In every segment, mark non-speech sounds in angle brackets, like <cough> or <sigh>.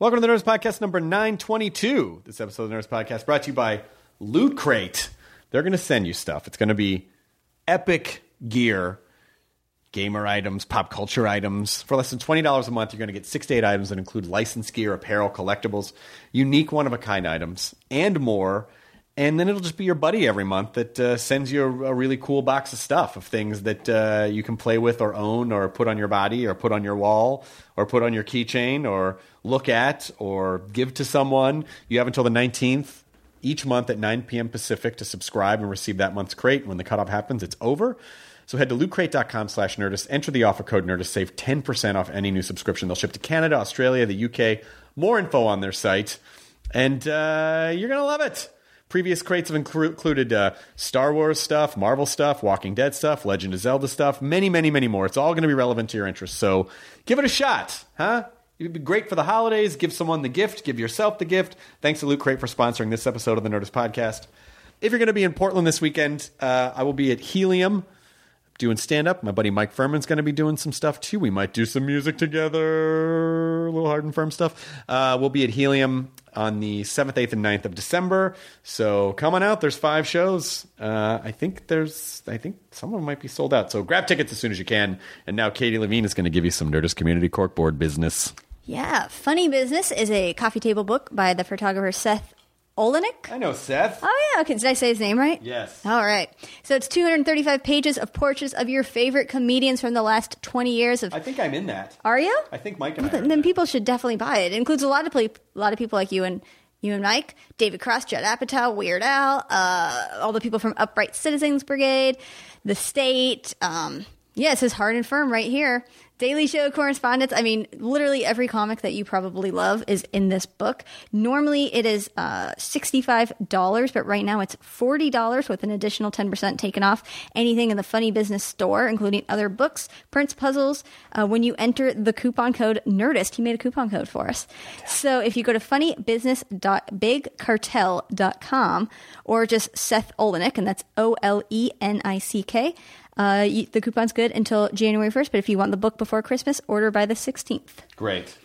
Welcome to the Nerdist Podcast number 922. This episode of the Nerdist Podcast brought to you by Loot Crate. They're going to send you stuff. It's going to be epic gear, gamer items, pop culture items. For less than $20 a month, you're going to get six to eight items that include licensed gear, apparel, collectibles, unique one of a kind items, and more. And then it'll just be your buddy every month that uh, sends you a, a, really cool box of stuff of things that uh, you can play with or own or put on your body or put on your wall or put on your keychain or look at or give to someone. You have until the 19th each month at 9 p.m. Pacific to subscribe and receive that month's crate. When the cutoff happens, it's over. So head to lootcrate.com slash Nerdist, enter the offer code Nerdist, save 10% off any new subscription. They'll ship to Canada, Australia, the UK. More info on their site. And uh, you're going to love it. Previous crates have included uh, Star Wars stuff, Marvel stuff, Walking Dead stuff, Legend of Zelda stuff, many, many, many more. It's all going to be relevant to your interests. So give it a shot, huh? It'd be great for the holidays. Give someone the gift. Give yourself the gift. Thanks to Loot Crate for sponsoring this episode of the Nerdist Podcast. If you're going to be in Portland this weekend, uh, I will be at Helium doing stand up. My buddy Mike Phirman's going to be doing some stuff too. We might do some music together, a little hard and firm stuff. Uh, we'll be at Helium on the 7th, 8th, and 9th of December. So come on out. There's five shows. Uh, I think there's, I think some of them might be sold out. So grab tickets as soon as you can. And now Katie Levine is going to give you some Nerdist Community Corkboard business. Yeah, Funny Business is a coffee table book by the photographer Seth Olenick. I know Seth. Oh yeah, okay. Did I say his name right? Yes. All right. So it's 235 pages of portraits of your favorite comedians from the last 20 years of. I think I'm in that. Are you? I think Mike and well, I. Then people should definitely buy it. It includes a lot of a lot of people like you and you and Mike, David Cross, Judd Apatow, Weird Al, uh, all the people from Upright Citizens Brigade, the state. Um, yeah, it says hard and firm right here. Daily Show correspondence. I mean, literally every comic that you probably love is in this book. Normally it is uh, $65, but right now it's $40 with an additional 10% taken off anything in the Funny Business store, including other books, prints, puzzles. Uh, when you enter the coupon code NERDIST, he made a coupon code for us. So if you go to funnybusiness.bigcartel.com or just Seth Olenick, and that's O L E N I C K, uh, you, the coupon's good until January 1st, but if you want the book before Christmas, order by the 16th. Great.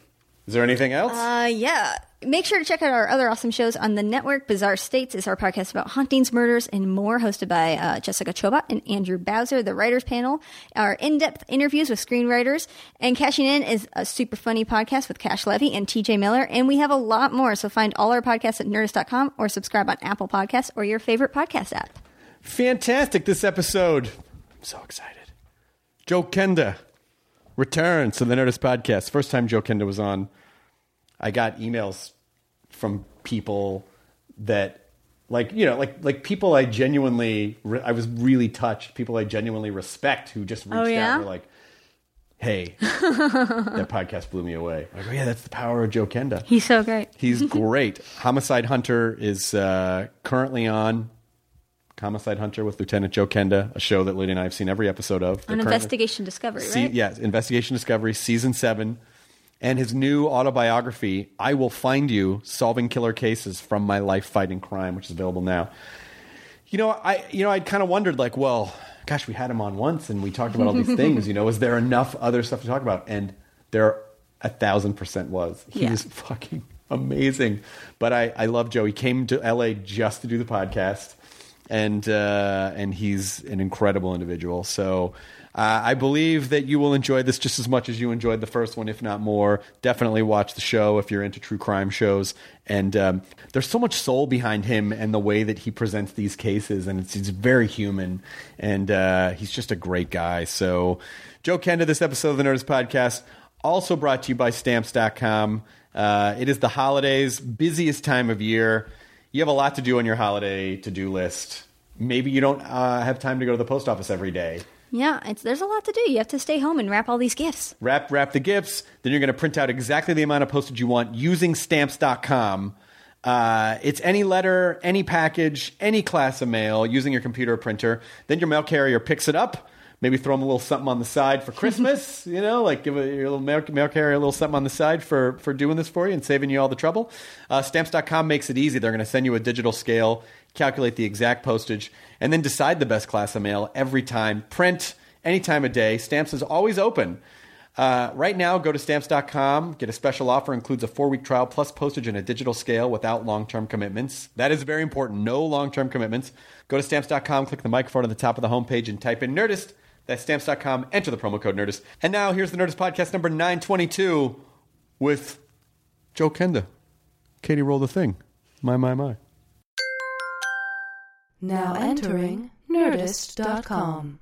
Is there anything else? Uh, yeah. Make sure to check out our other awesome shows on the network. Bizarre States is our podcast about hauntings, murders, and more, hosted by uh, Jessica Chobot and Andrew Bowser, the writers panel. Our in-depth interviews with screenwriters. And Cashing In is a super funny podcast with Cash Levy and TJ Miller. And we have a lot more, so find all our podcasts at nerdist.com or subscribe on Apple Podcasts or your favorite podcast app. Fantastic. This episode so excited. Joe Kenda returns to the Nerdist podcast. First time Joe Kenda was on, I got emails from people that, like, you know, like like people I genuinely, I was really touched. People I genuinely respect who just reached oh, yeah? out and were like, hey, <laughs> that podcast blew me away. I go, yeah, that's the power of Joe Kenda. He's so great. He's <laughs> great. Homicide Hunter is uh, currently on Homicide Hunter with Lieutenant Joe Kenda, a show that Lydia and I have seen every episode of. On Investigation Discovery, right? Yes, Investigation Discovery, season seven, and his new autobiography, "I Will Find You: Solving Killer Cases from My Life Fighting Crime," which is available now. You know, I you know I'd kind of wondered like, well, gosh, we had him on once and we talked about all these <laughs> things. You know, is there enough other stuff to talk about? And there, a thousand percent was. He Yeah. was fucking amazing. But I I love Joe. He came to L.A. just to do the podcast and uh, and he's an incredible individual. So. Uh, I believe that you will enjoy this just as much as you enjoyed the first one, if not more. Definitely watch the show if you're into true crime shows. And um, there's so much soul behind him and the way that he presents these cases, and it's, he's very human, and uh, he's just a great guy. So, Joe Kenda, this episode of the Nerdist Podcast, also brought to you by Stamps.com. Uh, it is the holidays, busiest time of year. You have a lot to do on your holiday to do list. Maybe you don't uh, have time to go to the post office every day. Yeah, it's there's a lot to do. You have to stay home and wrap all these gifts. wrap wrap the gifts. Then you're going to print out exactly the amount of postage you want using stamps.com. Uh, it's any letter, any package, any class of mail using your computer or printer. Then your mail carrier picks it up. Maybe throw them a little something on the side for Christmas. <laughs> you know, like give a, your little mail, mail carrier a little something on the side for for doing this for you and saving you all the trouble. Uh, stamps.com makes it easy. They're going to send you a digital scale, calculate the exact postage, and then decide the best class of mail every time. Print any time of day. Stamps is always open. Uh, right now, go to stamps.com, get a special offer, includes a four week trial plus postage and a digital scale without long term commitments. That is very important. No long term commitments. Go to stamps.com, click the microphone at the top of the homepage, and type in Nerdist. That's stamps.com. Enter the promo code Nerdist. And now, here's the Nerdist podcast number 922 with Joe Kenda. Katie, roll the thing. My, my, my. Now entering Nerdist.com.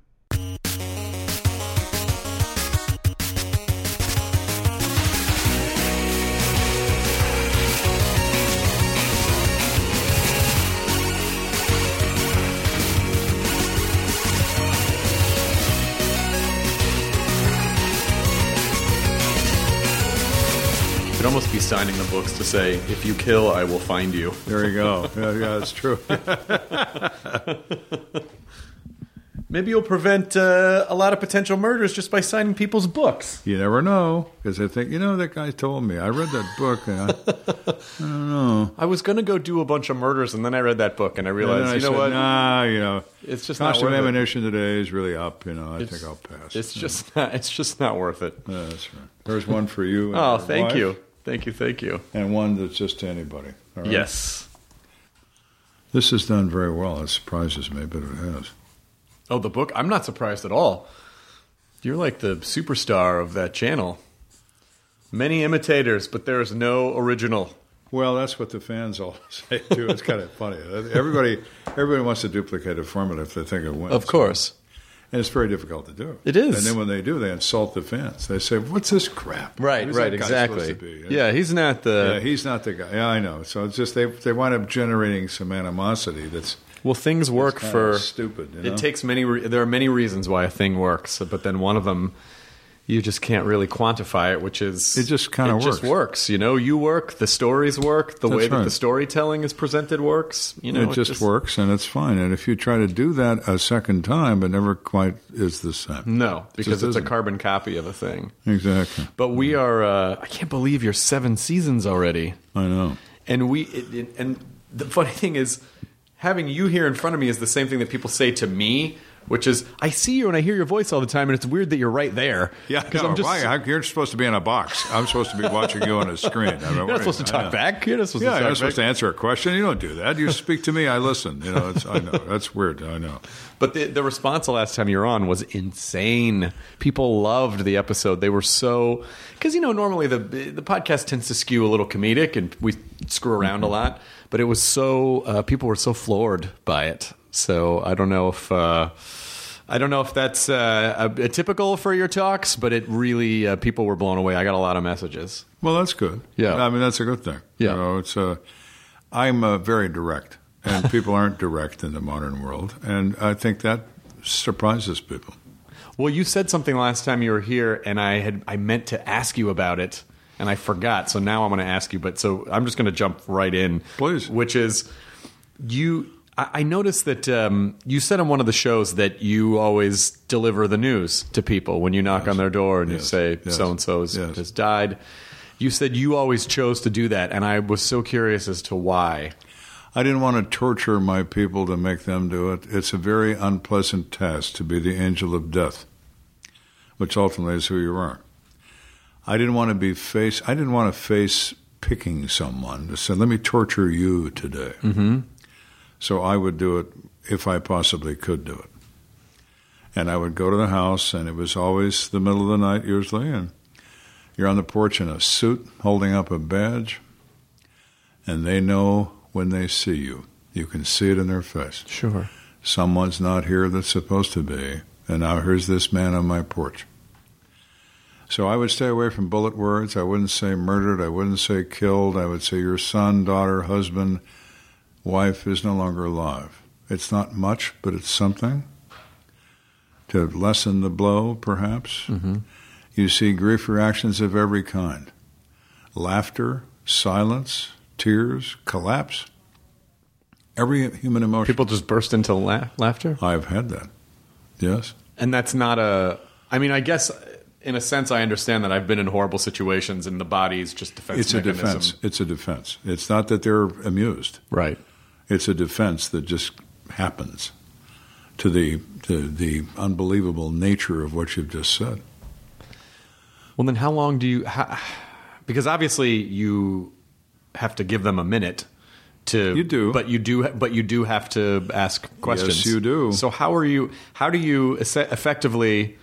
Almost be signing the books to say, if you kill, I will find you. There you go. <laughs> Yeah, yeah that's true. <laughs> Maybe you'll prevent uh, a lot of potential murders just by signing people's books. You never know, because I think you know that guy told me. I read that book. And I, I don't know. <laughs> I was going to go do a bunch of murders, and then I read that book, and I realized, I you know said, what? Nah, you know, It's just not of worth it. ammunition today is really up. You know, I It's- think I'll pass. It's just not. It's just not worth it. Yeah, that's right. There's one for you. and Oh, thank wife, you, thank you, thank you. And one that's just to anybody. all right? Yes. This is done very well. It surprises me, but it has. Oh, the book. I'm not surprised at all. You're like the superstar of that channel. Many imitators, but there is no original. Well, that's what the fans all <laughs> say too. It's kind of funny. Everybody, everybody wants to duplicate a formula if they think it wins. Of course. And it's very difficult to do. It is. And then when they do, they insult the fans. They say, "What's this crap?" Right. Who's right. Exactly. supposed to be? Yeah. He's not the. Yeah, he's not the guy. Yeah, I know. So it's just they they wind up generating some animosity that's well, things work for stupid, you know? It takes many. Re- there are many reasons why a thing works, but then one of them. You just can't really quantify it, which is It just it just works. works. You know, you work, the stories work, the That's way that right. the storytelling is presented works. You know, it just works and it's fine. And if you try to do that a second time, it never quite is the same. No, because Just it's a isn't. carbon copy of a thing. Exactly. But we are. Uh, I can't believe you're seven seasons already, I know. and we. It, it, and the funny thing is, having you here in front of me is the same thing that people say to me, which is, I see you and I hear your voice all the time, and it's weird that you're right there. Yeah, because no, I'm just. why? You're supposed to be in a box. I'm supposed to be watching you on a screen. I mean, you're not supposed to talk back. You're not supposed Yeah, to you're talk supposed to answer a question. You don't do that. You speak to me. I listen. You know, it's, I know that's weird. I know. But the, the response the last time you were on was insane. People loved the episode. They were so because you know normally the the podcast tends to skew a little comedic and we screw around Mm-hmm. a lot. But it was so uh, people were so floored by it. So I don't know if. Uh, I don't know if that's uh, a, a typical for your talks, but it really uh, people were blown away. I got a lot of messages. Well, that's good. Yeah. I mean that's a good thing. Yeah. You know, it's uh, I'm uh, very direct, and <laughs> people aren't direct in the modern world, and I think that surprises people. Well, you said something last time you were here, and I had I meant to ask you about it, and I forgot. So now I'm going to ask you. But so I'm just going to jump right in, Please. Which is you. I noticed that um, you said on one of the shows that you always deliver the news to people when you knock on their door and you say so and so has died. You said you always chose to do that, and I was so curious as to why. I didn't want to torture my people to make them do it. It's a very unpleasant task to be the angel of death, which ultimately is who you are. I didn't want to be face. I didn't want to face picking someone to say, "Let me torture you today." Mm-hmm. So I would do it if I possibly could do it. And I would go to the house, and it was always the middle of the night, usually, and you're on the porch in a suit holding up a badge, and they know when they see you. You can see it in their face. Sure. Someone's not here that's supposed to be, and now here's this man on my porch. So I would stay away from bullet words. I wouldn't say murdered. I wouldn't say killed. I would say your son, daughter, husband, wife is no longer alive. It's not much, but it's something to lessen the blow, perhaps. Mm-hmm. You see grief reactions of every kind laughter, silence, tears, collapse. Every human emotion. People just burst into la- laughter? I've had that. Yes. And that's not a. I mean, I guess in a sense, I understand that I've been in horrible situations and the body's just defense It's a defense. It's a defense. It's not that they're amused. Right. It's a defense that just happens to the to the unbelievable nature of what you've just said. Well, then how long do you. How, because obviously you have to give them a minute to. You do. But you do, but you do have to ask questions. you do. So how are you. How do you effectively.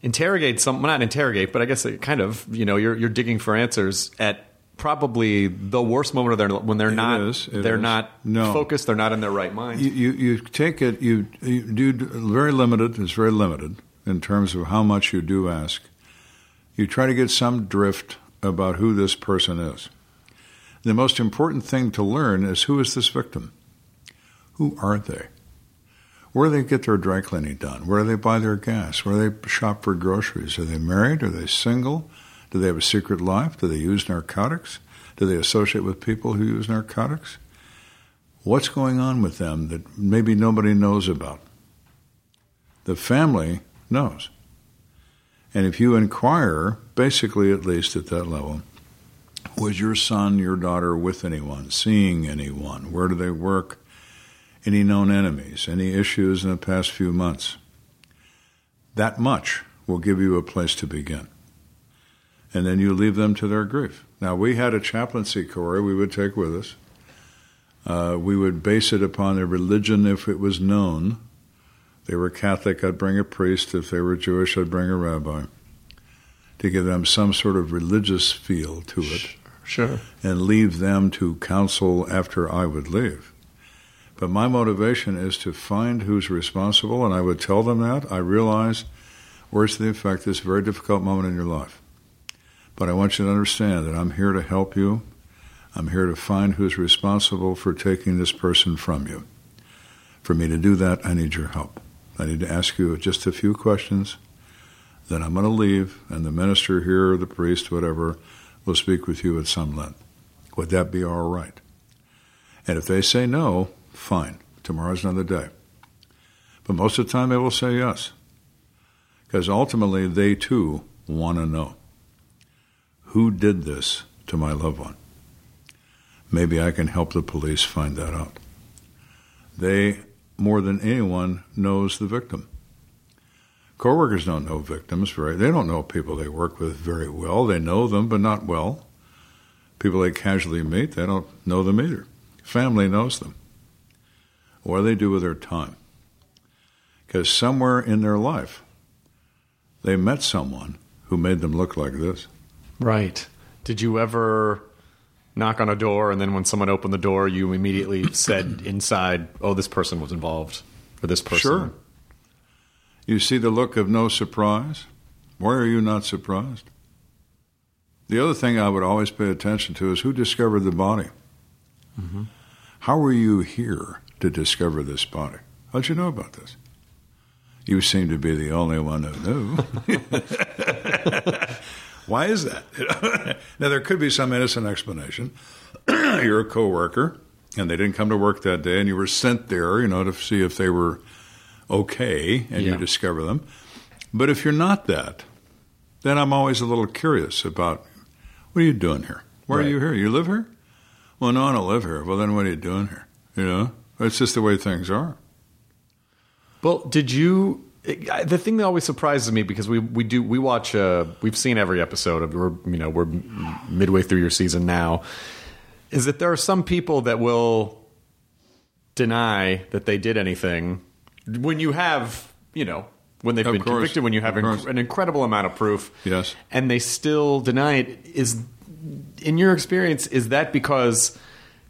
Interrogate some, well, not interrogate, but I guess kind of, you know, you're you're digging for answers at probably the worst moment of their when they're It not is, they're is. not No. focused, they're not in their right mind. You, you, you take it, you, you do very limited, it's very limited in terms of how much you do ask. You try to get some drift about who this person is. The most important thing to learn is who is this victim? Who are they? Where do they get their dry cleaning done? Where do they buy their gas? Where do they shop for groceries? Are they married? Are they single? Do they have a secret life? Do they use narcotics? Do they associate with people who use narcotics? What's going on with them that maybe nobody knows about? The family knows. And if you inquire, basically, at least at that level, was your son, your daughter with anyone, seeing anyone? Where do they work? Any known enemies? Any issues in the past few months? That much will give you a place to begin. And then you leave them to their grief. Now, we had a chaplaincy corps we would take with us. Uh, we would base it upon their religion if it was known. They were Catholic, I'd bring a priest. If they were Jewish, I'd bring a rabbi to give them some sort of religious feel to it sure. and leave them to counsel after I would leave. But my motivation is to find who's responsible, and I would tell them that. I realize words to the effect this very difficult moment in your life. But I want you to understand that I'm here to help you. I'm here to find who's responsible for taking this person from you. For me to do that, I need your help. I need to ask you just a few questions. Then I'm going to leave, and the minister here, the priest, whatever, will speak with you at some length. Would that be all right? And if they say no, fine. Tomorrow's another day. But most of the time, they will say yes. Because ultimately, they too want to know who did this to my loved one. Maybe I can help the police find that out. They, more than anyone, knows the victim. Coworkers don't know victims very. They don't know people they work with very well. They know them, but not well. People they casually meet, they don't know them either. Family knows them. What do they do with their time? Because somewhere in their life, they met someone who made them look like this. Right. Did you ever knock on a door and then when someone opened the door, you immediately <coughs> said inside, "Oh, this person was involved," or this person? Sure. You see the look of no surprise? Why are you not surprised? The other thing I would always pay attention to is who discovered the body? Mm-hmm. How were you here to discover this body? How'd you know about this? You seem to be the only one who knew. <laughs> <laughs> Why is that? <laughs> now, there could be some innocent explanation. <clears throat> You're a coworker, and they didn't come to work that day, and you were sent there, you know, to see if they were okay, and Yeah. you discover them. But if you're not that, then I'm always a little curious about what are you doing here? Why Right. are you here? You live here? Well, no, I don't live here. Well, then what are you doing here? You know, it's just the way things are. Well, did you? The thing that always surprises me because we we do we watch uh, we've seen every episode of we're you know we're midway through your season now is that there are some people that will deny that they did anything when you have, you know, when they've Of been course. convicted, when you have inc- an incredible amount of proof, Yes. and they still deny it. Is in your experience, is that because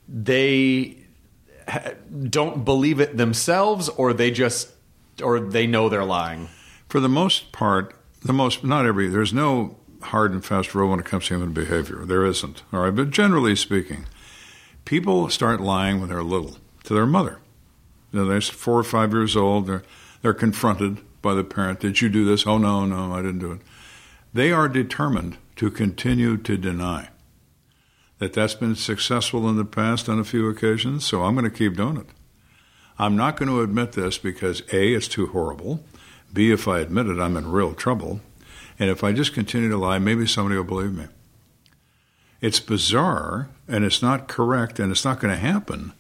they ha- don't believe it themselves, or they just, or they know they're lying? For the most part, the most not every there's no hard and fast rule when it comes to human behavior. There isn't. All right, but generally speaking, people start lying when they're little to their mother. You know, they're four or five years old. They're they're confronted by the parent. Did you do this? Oh no, no, I didn't do it. They are determined to continue to deny that that's been successful in the past on a few occasions. So I'm going to keep doing it. I'm not going to admit this because A, it's too horrible. B, if I admit it, I'm in real trouble. And if I just continue to lie, maybe somebody will believe me. It's bizarre and it's not correct and it's not going to happen,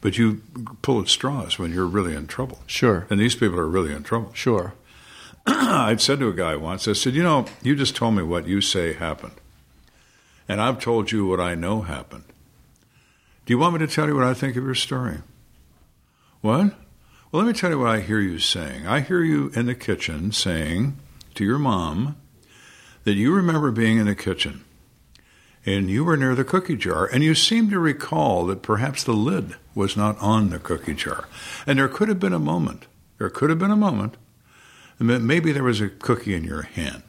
but you pull at straws when you're really in trouble. Sure, And these people are really in trouble. sure. <clears throat> I'd said to a guy once, I said, You know, you just told me what you say happened. And I've told you what I know happened. Do you want me to tell you what I think of your story? What? Well, let me tell you what I hear you saying. I hear you in the kitchen saying to your mom that you remember being in the kitchen and you were near the cookie jar and you seem to recall that perhaps the lid was not on the cookie jar. And there could have been a moment, there could have been a moment and maybe there was a cookie in your hand.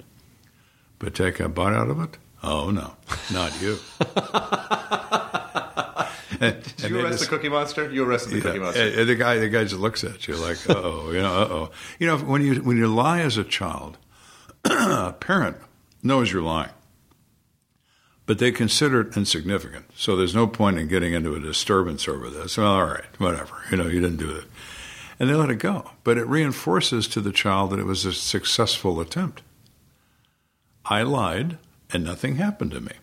But take a bite out of it? Oh, no, not you. <laughs> and, Did you arrest just- the Cookie Monster? You arrested the Cookie Monster. and- and the guy, the guy just looks at you like, <laughs> oh, you know, uh oh. You know, when you when you lie as a child, <clears throat> a parent knows you're lying, but they consider it insignificant. So there's no point in getting into a disturbance over this. Well, all right, whatever. You know, you didn't do it, and they let it go. But it reinforces to the child that it was a successful attempt. I lied, and nothing happened to me.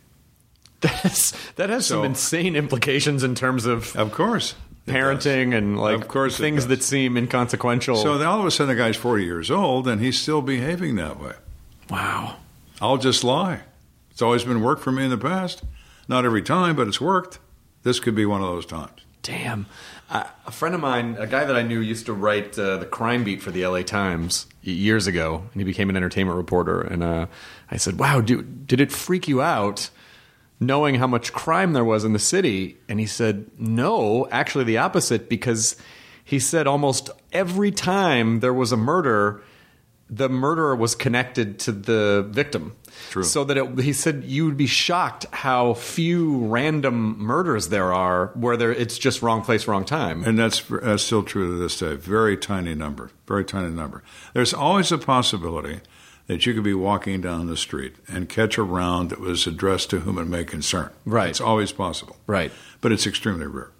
That's, that has some insane implications in terms of Of course, parenting and like Of course things that seem inconsequential. So then all of a sudden, the guy's 40 years old and he's still behaving that way. wow. I'll just lie. It's always been worked for me in the past. Not every time, but it's worked. This could be one of those times. Damn. Uh, a friend of mine, a guy that I knew, used to write uh, the crime beat for the LA Times years ago, and he became an entertainment reporter. And uh, I said, "Wow, dude, did it freak you out knowing how much crime there was in the city?" And he said, "No, actually, the opposite." Because he said almost every time there was a murder, the murderer was connected to the victim. True. So that it, he said you would be shocked how few random murders there are where there it's just wrong place, wrong time. And that's, that's still true to this day. Very tiny number. Very tiny number. There's always a possibility that you could be walking down the street and catch a round that was addressed to whom it may concern. Right. It's always possible. Right. But it's extremely rare.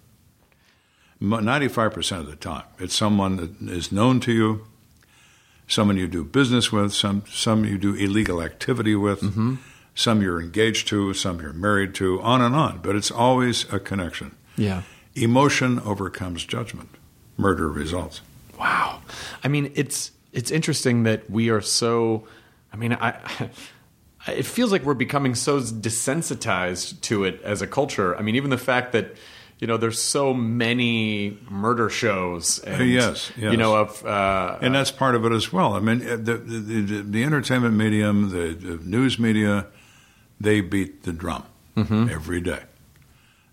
95% of the time, it's someone that is known to you, someone you do business with, some, some you do illegal activity with, mm-hmm. some you're engaged to, some you're married to, on and on. But it's always a connection. Yeah. Emotion overcomes judgment. Murder results. Wow. I mean, it's it's interesting that we are so. I mean, I. <laughs> It feels like we're becoming so desensitized to it as a culture. I mean, even the fact that you know there's so many murder shows. And, yes, yes. You know of. Uh, And that's part of it as well. I mean, the, the, the, the entertainment medium, the, the news media, they beat the drum every day.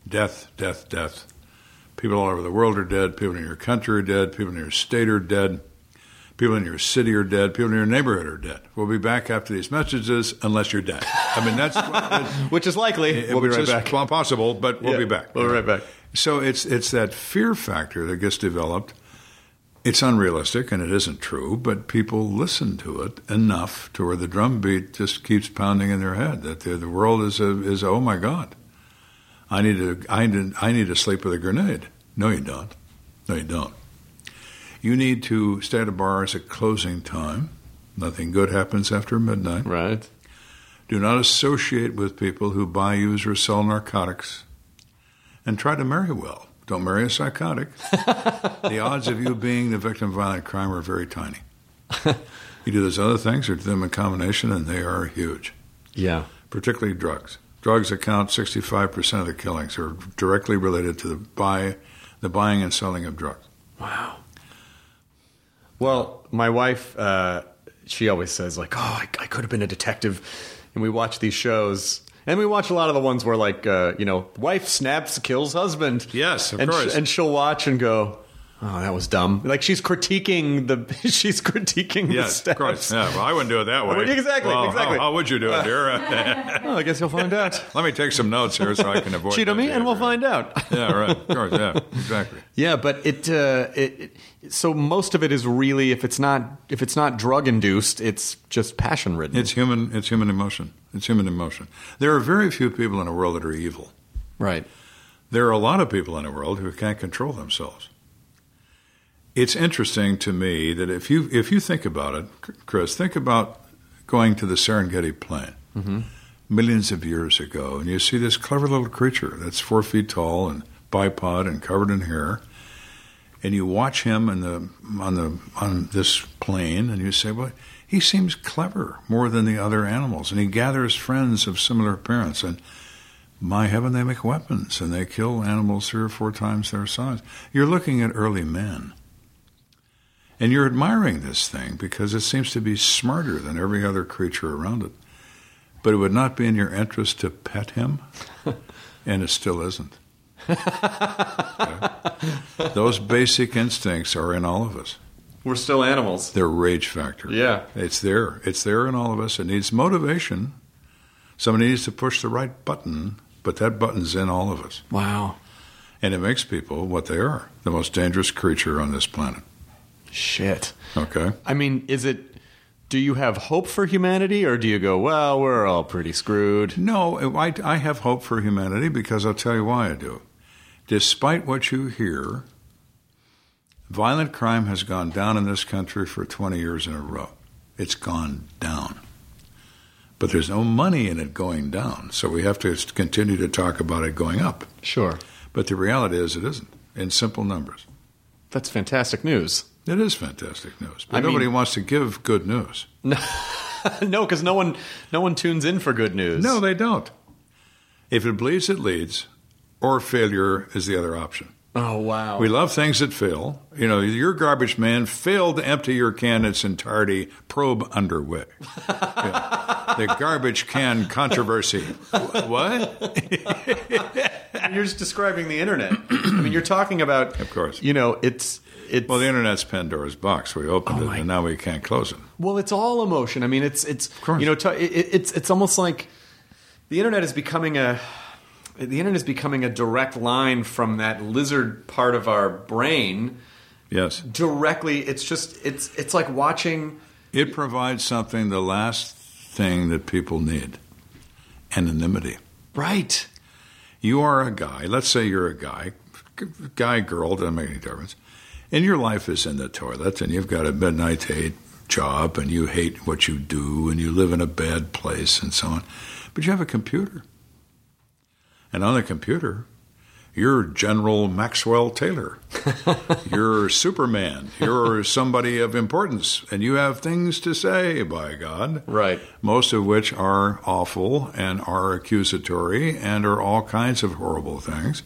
Death, death, death. People all over the world are dead. People in your country are dead. People in your state are dead. People in your city are dead. People in your neighborhood are dead. We'll be back after these messages, unless you're dead. I mean, that's <laughs> which is likely. we'll be right back. <laughs> Possible, but we'll Yeah, be back. we'll be right back. So it's it's that fear factor that gets developed. It's unrealistic and it isn't true, but people listen to it enough to where the drum beat just keeps pounding in their head that the, the world is a, is oh my god, I need to I need I need to sleep with a grenade. No, you don't. No, you don't. You need to stay at a bars at closing time. Nothing good happens after midnight. Right. Do not associate with people who buy, use, or sell narcotics. And try to marry well. Don't marry a psychotic. <laughs> the odds of you being the victim of violent crime are very tiny. you do those other things or do them in combination, and they are huge, Yeah. particularly drugs. Drugs account 65% of the killings are directly related to the buy, the buying and selling of drugs. Wow. Well, my wife, uh, she always says like, "Oh, I, I could have been a detective," and we watch these shows. And we watch a lot of the ones where, like, uh, you know, wife snaps, kills husband. Yes, of and course. and she'll watch and go, "Oh, that was dumb." Like she's critiquing the, <laughs> she's critiquing the Yes, steps. of course. Yeah, well, I wouldn't do it that way. Well, <laughs> exactly, Well, exactly. How, how would you do it, dear? <laughs> Well, I guess you'll find out. Let me take some notes here so I can avoid. Cheat on me, and we'll find out. Yeah, right. Of course. Yeah, exactly. Yeah, but it, uh, it, it so most of it is really if it's not if it's not drug induced, it's just passion ridden. It's human. It's human emotion. It's human emotion. There are very few people in the world that are evil. right. There are a lot of people in the world who can't control themselves. It's interesting to me that if you if you think about it, Chris, think about going to the Serengeti Plain mm-hmm. millions of years ago, and you see this clever little creature that's four feet tall and bipod and covered in hair, and you watch him in the on the on this plain, and you say, well. He seems clever more than the other animals, and he gathers friends of similar appearance. And my heaven, they make weapons and they kill animals three or four times their size. You're looking at early men. And you're admiring this thing because it seems to be smarter than every other creature around it. But it would not be in your interest to pet him, <laughs> and it still isn't. Okay? Those basic instincts are in all of us. We're still animals. They're rage factor. Yeah. It's there. It's there in all of us. It needs motivation. Somebody needs to push the right button, but that button's in all of us. Wow. And it makes people what they are the most dangerous creature on this planet. Shit. Okay? I mean, is it? Do you have hope for humanity, or do you go, well, we're all pretty screwed? No, I, I have hope for humanity because I'll tell you why I do. Despite what you hear, violent crime has gone down in this country for 20 years in a row. It's gone down. But there's no money in it going down, so we have to continue to talk about it going up. Sure. But the reality is it isn't, in simple numbers. That's fantastic news. It is fantastic news, but I mean- nobody wants to give good news. no, <laughs> because no one, no one tunes in for good news. No, they don't. If it bleeds, it leads, or failure is the other option. Oh wow. We love things that fail. You know, your garbage man failed to empty your can in its entirety, probe underway. <laughs> Yeah. The garbage can controversy. <laughs> What? You're just describing the internet. I mean, you're talking about. Of course. You know, it's it's Well, the internet's Pandora's box. We opened Oh, it, and now we can't close it. Well, it's all emotion. I mean, it's it's you know, t- it, it's it's almost like the internet is becoming a the internet is becoming a direct line from that lizard part of our brain Yes. directly. It's just it's it's like watching. It provides something, the last thing that people need anonymity. Right. You are a guy, let's say you're a guy, guy, girl, doesn't make any difference, and your life is in the toilet, and you've got a midnight to eight job, and you hate what you do, and you live in a bad place, and so on. But you have a computer. And on the computer, you're General Maxwell Taylor. <laughs> you're Superman. You're somebody of importance, and you have things to say, by God Right. most of which are awful and are accusatory and are all kinds of horrible things.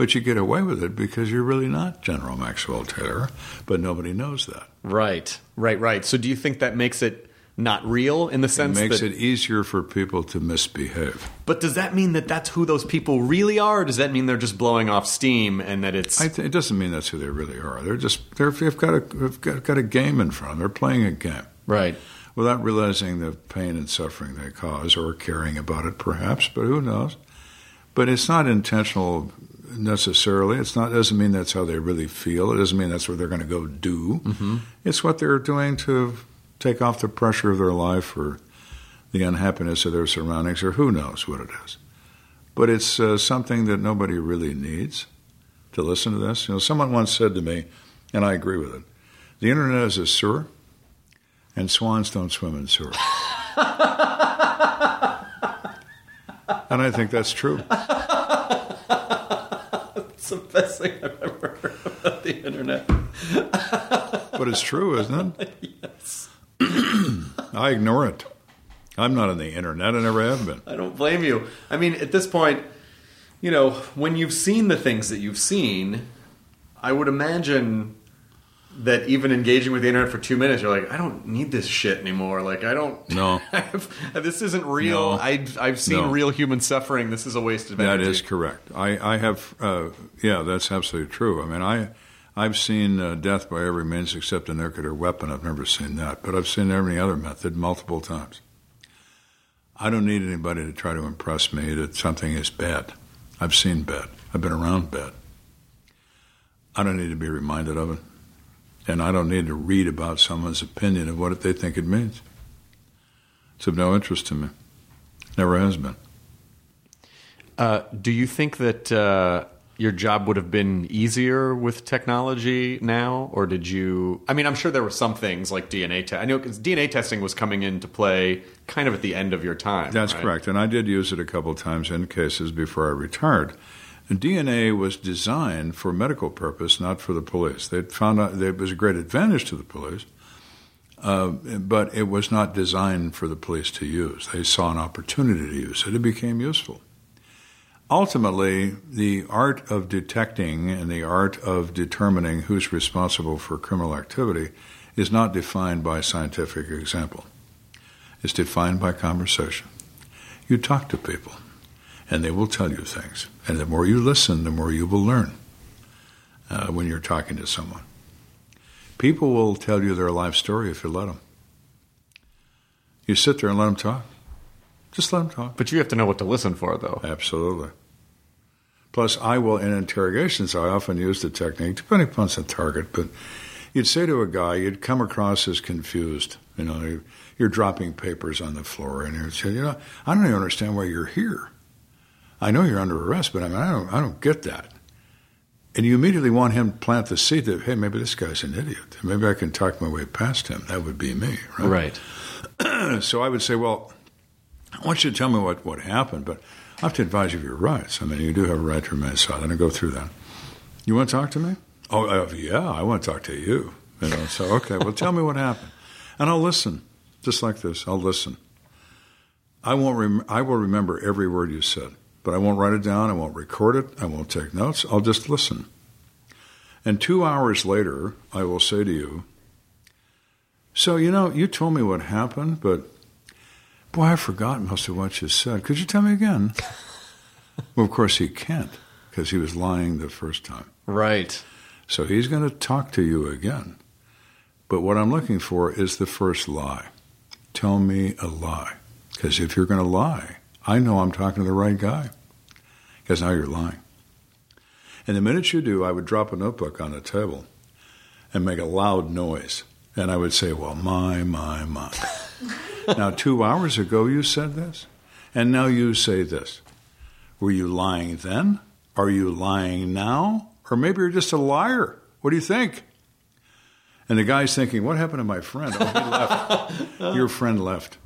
But you get away with it because you're really not General Maxwell Taylor, but nobody knows that. Right. Right. Right. So, do you think that makes it not real in the sense that? It makes that? it easier for people to misbehave. But does that mean that that's who those people really are? Or does that mean they're just blowing off steam and that it's I th- it doesn't mean that's who they really are. They're just they're, they've got a they've got, got a game in front of them. They're playing a game right? without realizing the pain and suffering they cause or caring about it, perhaps. But who knows? But it's not intentional necessarily. It's not doesn't mean that's how they really feel. It doesn't mean that's what they're going to go do. Mm-hmm. It's what they're doing to take off the pressure of their life or the unhappiness of their surroundings, or who knows what it is. But it's uh, something that nobody really needs to listen to this. You know, someone once said to me, and I agree with it: the internet is a sewer, and swans don't swim in sewer. <laughs> and I think that's true. The best thing I've ever heard about the internet. But it's true, isn't it? yes. I ignore it. I'm not on the internet. I never have been. I don't blame you. I mean, at this point, you know, when you've seen the things that you've seen, I would imagine that even engaging with the internet for two minutes, you're like, I don't need this shit anymore. Like, I don't. No. <laughs> this isn't real. No. I've, I've seen No. real human suffering. This is a waste of That energy. is correct. I, I have, uh, yeah, that's absolutely true. I mean, I, I've seen uh, death by every means except a nuclear weapon. I've never seen that, but I've seen every other method multiple times. I don't need anybody to try to impress me that something is bad. I've seen bad. I've been around bad. I don't need to be reminded of it. And I don't need to read about someone's opinion of what they think it means. It's of no interest to me. Never has been. Uh, do you think that uh, your job would have been easier with technology now, or did you? I mean, I'm sure there were some things like DNA. Te- I know because DNA testing was coming into play kind of at the end of your time. That's right? correct. And I did use it a couple of times in cases before I retired. DNA was designed for medical purpose, not for the police. They found out that it was a great advantage to the police, uh, but it was not designed for the police to use. They saw an opportunity to use it. It became useful. Ultimately, the art of detecting and the art of determining who's responsible for criminal activity is not defined by scientific example. It's defined by conversation. You talk to people, and they will tell you things. And the more you listen, the more you will learn uh, when you're talking to someone. People will tell you their life story if you let them. You sit there and let them talk. Just let them talk. But you have to know what to listen for, though. Absolutely. Plus, I will, in interrogations, I often use the technique, depending upon the target, but you'd say to a guy, you'd come across as confused. You know, you're, you're dropping papers on the floor, and you'd say, you know, I don't even understand why you're here. I know you're under arrest, but I mean, I don't, I don't get that. And you immediately want him to plant the seed that, hey, maybe this guy's an idiot. Maybe I can talk my way past him. That would be me, right? Right. <clears throat> so I would say, well, I want you to tell me what, what happened, but I have to advise you of your rights. I mean, you do have a right to remain silent and go through that. You want to talk to me? Oh, uh, yeah, I want to talk to you. You know, so okay, well, tell me what happened, and I'll listen, just like this. I'll listen. I won't. Rem- I will remember every word you said, but I won't write it down. I won't record it. I won't take notes. I'll just listen. And two hours later, I will say to you, "So you know, you told me what happened, but." Boy, I forgot most of what you said. Could you tell me again? <laughs> well, of course he can't, because he was lying the first time. Right. So he's going to talk to you again. But what I'm looking for is the first lie. Tell me a lie. Because if you're going to lie, I know I'm talking to the right guy. Because now you're lying. And the minute you do, I would drop a notebook on the table and make a loud noise. And I would say, Well, my, my, my. <laughs> now, two hours ago you said this, and now you say this. Were you lying then? Are you lying now? Or maybe you're just a liar. What do you think? And the guy's thinking, What happened to my friend? Oh, he left. <laughs> Your friend left.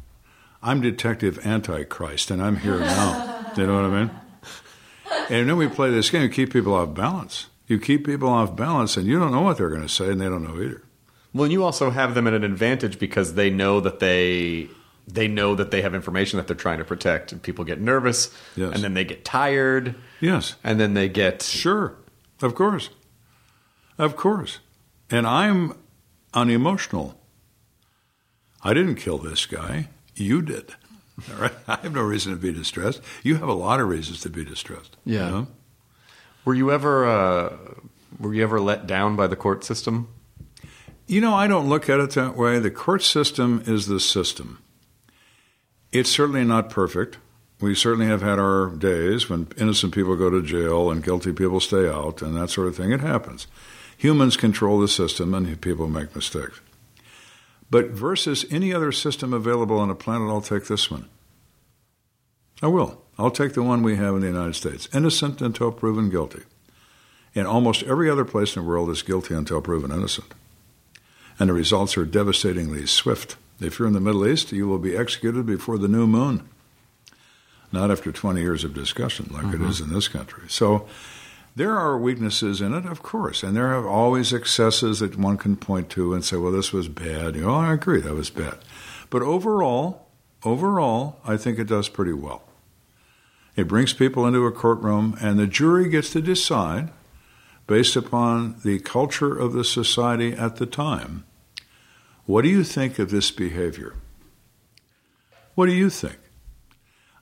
I'm Detective Antichrist, and I'm here now. <laughs> you know what I mean? And then we play this game, you keep people off balance. You keep people off balance, and you don't know what they're going to say, and they don't know either. Well, you also have them at an advantage because they know that they they know that they have information that they're trying to protect, and people get nervous, Yes. and then they get tired, Yes. and then they get Sure, of course, of course. And I'm unemotional. I didn't kill this guy. You did. All right. <laughs> I have no reason to be distressed. You have a lot of reasons to be distressed. you Yeah. know? Were you ever uh, were you ever let down by the court system? You know, I don't look at it that way. The court system is the system. It's certainly not perfect. We certainly have had our days when innocent people go to jail and guilty people stay out and that sort of thing. It happens. Humans control the system and people make mistakes. But versus any other system available on the planet, I'll take this one. I will. I'll take the one we have in the United States innocent until proven guilty. And almost every other place in the world is guilty until proven innocent and the results are devastatingly swift. If you're in the Middle East, you will be executed before the new moon, not after 20 years of discussion like it mm-hmm. is in this country. So there are weaknesses in it, of course, and there are always excesses that one can point to and say, well, this was bad. You know, I agree, that was bad. But overall, overall, I think it does pretty well. It brings people into a courtroom, and the jury gets to decide based upon the culture of the society at the time. What do you think of this behavior? What do you think?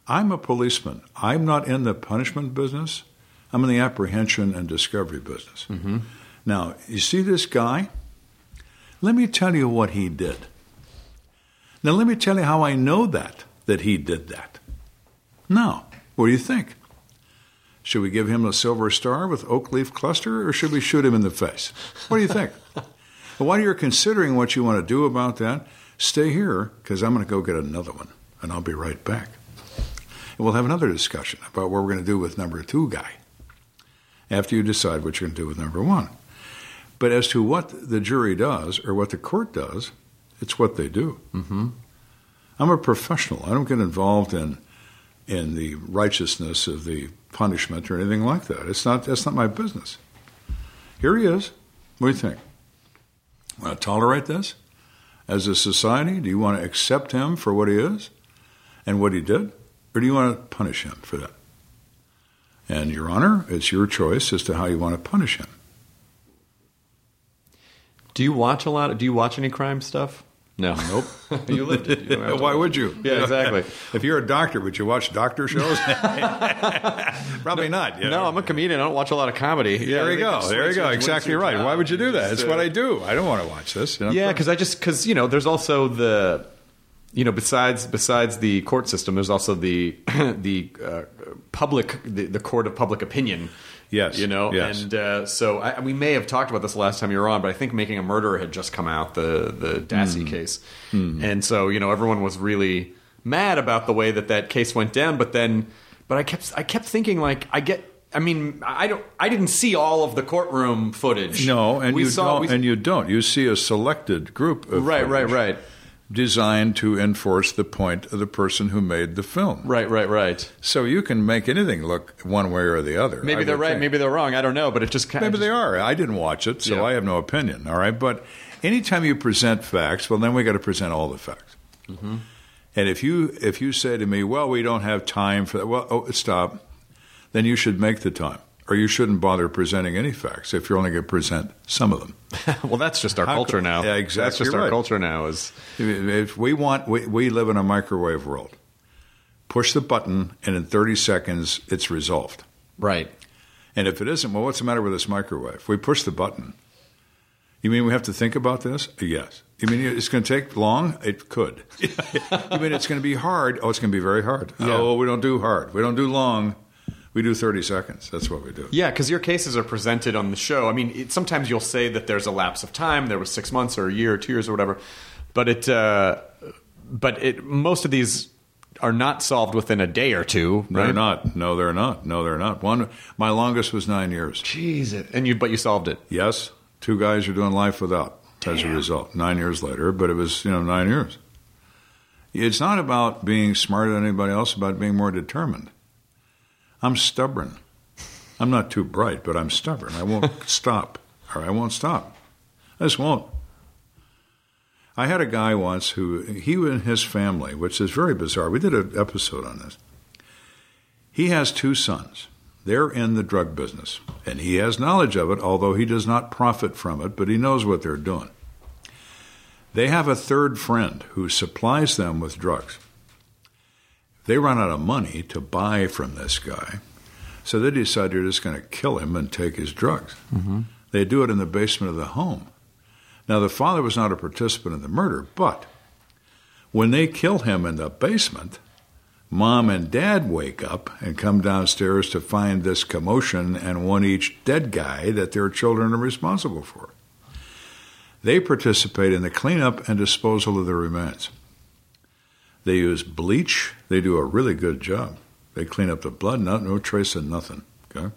I'm a policeman. I'm not in the punishment business. I'm in the apprehension and discovery business. Mm-hmm. Now, you see this guy? Let me tell you what he did. Now, let me tell you how I know that, that he did that. Now, what do you think? Should we give him a silver star with oak leaf cluster, or should we shoot him in the face? What do you think? <laughs> While you're considering what you want to do about that, stay here because I'm going to go get another one, and I'll be right back. And we'll have another discussion about what we're going to do with number two guy after you decide what you're going to do with number one. But as to what the jury does or what the court does, it's what they do. Mm-hmm. I'm a professional. I don't get involved in in the righteousness of the punishment or anything like that. It's not that's not my business. Here he is. What do you think? Want to tolerate this as a society? Do you want to accept him for what he is and what he did, or do you want to punish him for that? And Your Honor, it's your choice as to how you want to punish him. Do you watch a lot? Of, do you watch any crime stuff? No. Nope. <laughs> you lived it. You <laughs> Why would you? Yeah, exactly. <laughs> if you're a doctor, would you watch doctor shows? Probably not. you No. I'm a comedian. I don't watch a lot of comedy. There you go. There you go. Exactly right. Why would you do that? It's what I do. I don't want to watch this. you know? Yeah, because I just because you know there's also the you know besides besides the court system, there's also the <clears throat> the uh, public the, the court of public opinion. Yes, you know, yes. and uh, so I, we may have talked about this the last time you were on, but I think Making a Murderer had just come out the the Dassey case, and so you know everyone was really mad about the way that that case went down. But then, but I kept I kept thinking like I get. I mean, I don't. I didn't see all of the courtroom footage. No, and we you saw, don't. we- and you don't. You see a selected group of right, right, right, designed to enforce the point of the person who made the film. right, right, right. So you can make anything look one way or the other. Maybe I they're right, think. maybe they're wrong. I don't know, but it just kind Maybe of they are. I didn't watch it, so Yeah. I have no opinion. All right, but anytime you present facts, well, then we got to present all the facts. Mm-hmm. And if you if you say to me, "Well, we don't have time for that," well, oh, stop. Then you should make the time, or you shouldn't bother presenting any facts if you're only going to present some of them. <laughs> well, that's just our How culture now. Yeah, exactly That's just our culture now. Is If we want, we, we live in a microwave world. Push the button, and in 30 seconds, it's resolved. right. And if it isn't, well, what's the matter with this microwave? We push the button, you mean we have to think about this? Yes. You mean it's going to take long? It could. <laughs> you mean it's going to be hard? Oh, it's going to be very hard. Oh, we don't do hard. We don't do long. We do 30 seconds. That's what we do. Yeah, because your cases are presented on the show. I mean, it, sometimes you'll say that there's a lapse of time. There was six months or a year or two years or whatever, but it, uh, but it, most of these are not solved within a day or two. They're not. No, they're not. No, they're not. One, my longest was nine years. Jeez, and you, but you solved it. Yes, two guys are doing life without as a result. Nine years later, but it was you know nine years. It's not about being smarter than anybody else; about being more determined. I'm stubborn. I'm not too bright, but I'm stubborn. I won't <laughs> stop, or I won't stop. I just won't. I had a guy once who he and his family, which is very bizarre. We did an episode on this. He has two sons. They're in the drug business, and he has knowledge of it, although he does not profit from it, but he knows what they're doing. They have a third friend who supplies them with drugs. They run out of money to buy from this guy, so they decide they're just going to kill him and take his drugs. Mm-hmm. They do it in the basement of the home. Now, the father was not a participant in the murder, but when they kill him in the basement, mom and dad wake up and come downstairs to find this commotion and one each dead guy that their children are responsible for. They participate in the cleanup and disposal of the remains. They use bleach. They do a really good job. They clean up the blood, no, no trace of nothing. Okay.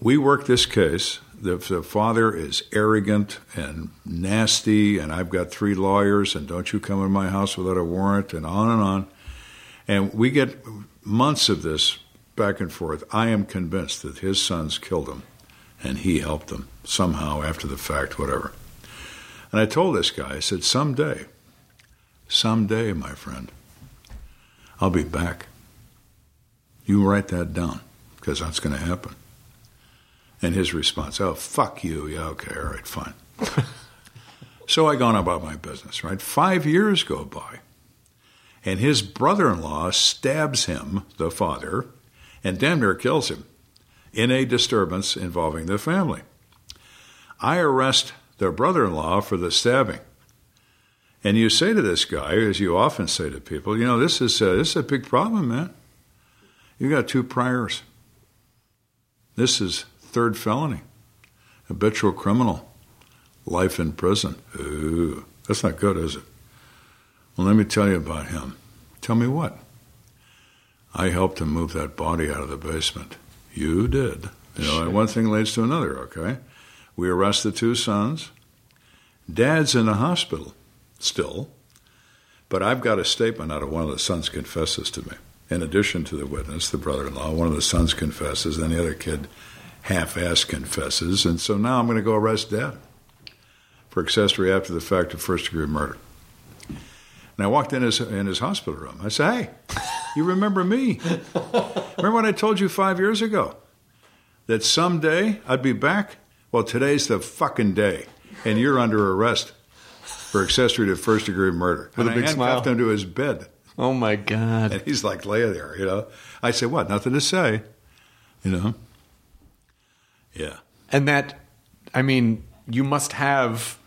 We work this case. The, the father is arrogant and nasty, and I've got three lawyers, and don't you come in my house without a warrant, and on and on. And we get months of this back and forth. I am convinced that his sons killed him, and he helped them somehow after the fact, whatever. And I told this guy, I said, someday, someday, my friend, I'll be back. You write that down, because that's going to happen. And his response, oh, fuck you. Yeah, okay, all right, fine. <laughs> so I go on about my business, right? Five years go by, and his brother in law stabs him, the father, and damn near kills him in a disturbance involving the family. I arrest the brother in law for the stabbing. And you say to this guy, as you often say to people, you know, this is a, this is a big problem, man. You got two priors. This is third felony, habitual criminal, life in prison. Ooh, that's not good, is it? Well, let me tell you about him. Tell me what? I helped him move that body out of the basement. You did. You know, and one thing leads to another, okay? We arrest the two sons. Dad's in the hospital still, but I've got a statement out of one of the sons confesses to me. In addition to the witness, the brother in law, one of the sons confesses, and the other kid half ass confesses, and so now I'm going to go arrest dad for accessory after the fact of first degree murder. And I walked in his in his hospital room. I said, "Hey, you remember me? remember what I told you five years ago that someday I'd be back? Well, today's the fucking day, and you're under arrest for accessory to first degree murder." With and a big I handcuffed smile. him to his bed, Oh my God. and he's like, "Lay there," you know. I say, "What? Nothing to say," you know. Yeah. And that, I mean, you must have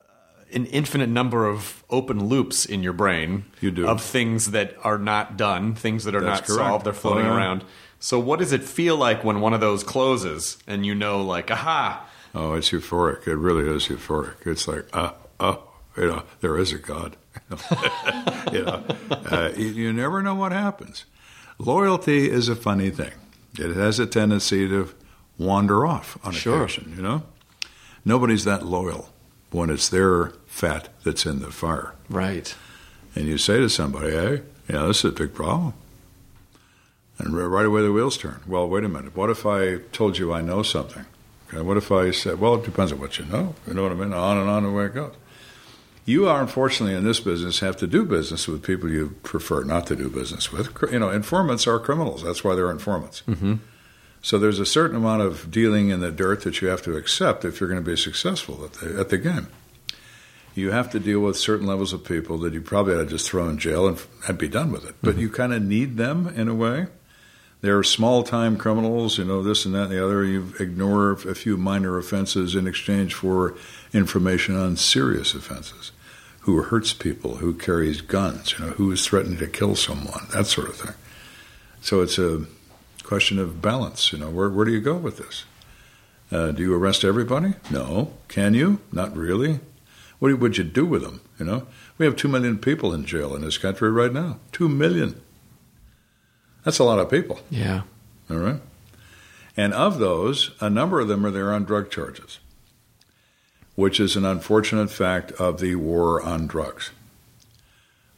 uh, an infinite number of open loops in your brain. You do. Of things that are not done, things that are That's not correct. solved, they're floating Oh, yeah. around. So, what does it feel like when one of those closes and you know, like, aha, Oh, it's euphoric. It really is euphoric. It's like, uh, oh, you know, there is a God. <laughs> you know, uh, you, you never know what happens. Loyalty is a funny thing. It has a tendency to wander off on Sure. occasion. You know, nobody's that loyal when it's their fat that's in the fire. right. And you say to somebody, "Hey, yeah, this is a big problem," and right away the wheels turn. Well, wait a minute. What if I told you I know something? Okay, what if I said, "Well, it depends on what you know." You know what I mean? On and on the way it goes. You are unfortunately in this business have to do business with people you prefer not to do business with. You know, informants are criminals. That's why they're informants. Mm-hmm. So there's a certain amount of dealing in the dirt that you have to accept if you're going to be successful at the, at the game you have to deal with certain levels of people that you probably ought to just throw in jail and, and be done with it. But you kind of need them in a way. They're small time criminals, you know, this and that and the other. You ignore a few minor offenses in exchange for information on serious offenses. Who hurts people, who carries guns, you know, who is threatening to kill someone, that sort of thing. So it's a question of balance, you know, where, where do you go with this? Uh, do you arrest everybody? No. Can you? Not really. What would you do with them? You know, we have two million people in jail in this country right now. Two million. That's a lot of people. Yeah. All right. And of those, a number of them are there on drug charges, which is an unfortunate fact of the war on drugs.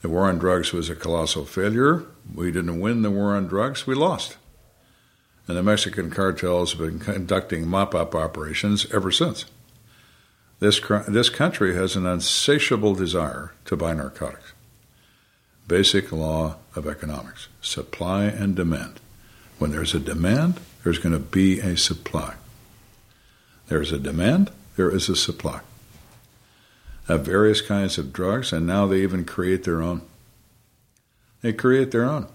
The war on drugs was a colossal failure. We didn't win the war on drugs, we lost. And the Mexican cartels have been conducting mop up operations ever since. This, this country has an insatiable desire to buy narcotics. Basic law of economics supply and demand. When there's a demand, there's going to be a supply. There's a demand, there is a supply of various kinds of drugs, and now they even create their own. They create their own.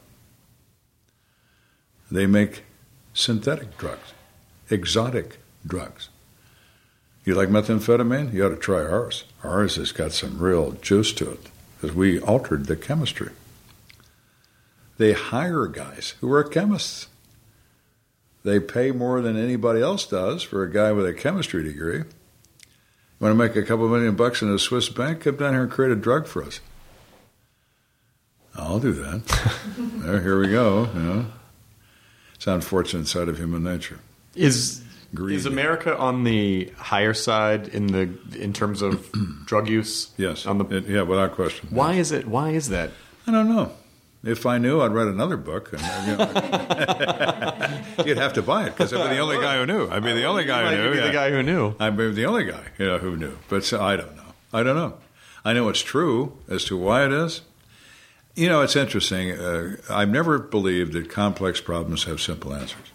They make synthetic drugs, exotic drugs. You like methamphetamine? You ought to try ours. Ours has got some real juice to it because we altered the chemistry. They hire guys who are chemists. They pay more than anybody else does for a guy with a chemistry degree. Want to make a couple million bucks in a Swiss bank? Come down here and create a drug for us. I'll do that. <laughs> there, here we go. You know, it's an unfortunate side of human nature. Is Greed. is America on the higher side in the in terms of <clears throat> drug use? Yes. On the It- yeah, without question. why is it? Why is that? I don't know. If I knew, I'd write another book. And, you know, <laughs> you'd have to buy it because I'd be the only guy who knew. I'd be the only guy who knew. be yeah. the guy who knew. I'd be the only guy you know, who knew. But so, I don't know. I don't know. I know it's true as to why it is. You know, it's interesting. Uh, I've never believed that complex problems have simple answers.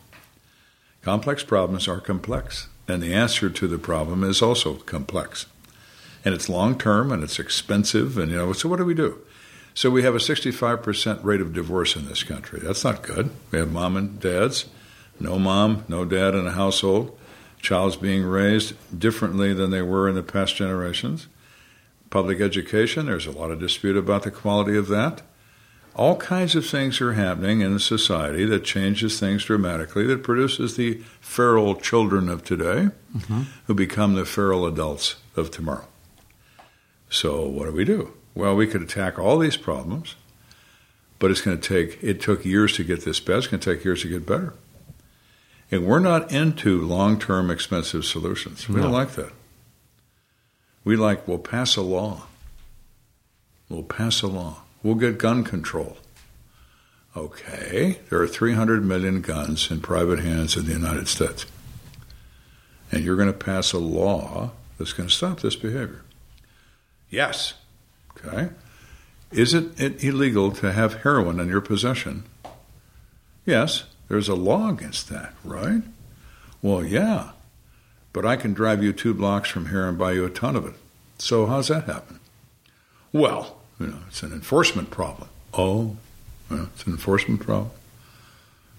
Complex problems are complex, and the answer to the problem is also complex. And it's long term and it's expensive, and you know, so what do we do? So we have a 65% rate of divorce in this country. That's not good. We have mom and dads, no mom, no dad in a household, child's being raised differently than they were in the past generations. Public education, there's a lot of dispute about the quality of that. All kinds of things are happening in a society that changes things dramatically, that produces the feral children of today mm-hmm. who become the feral adults of tomorrow. So, what do we do? Well, we could attack all these problems, but it's going to take, it took years to get this bad. It's going to take years to get better. And we're not into long term expensive solutions. We don't like that. We like, we'll pass a law. We'll pass a law. We'll get gun control. Okay, there are 300 million guns in private hands in the United States. And you're going to pass a law that's going to stop this behavior. Yes. Okay. Is it illegal to have heroin in your possession? Yes, there's a law against that, right? Well, yeah. But I can drive you two blocks from here and buy you a ton of it. So how's that happen? Well, you know, it's an enforcement problem. Oh, it's an enforcement problem.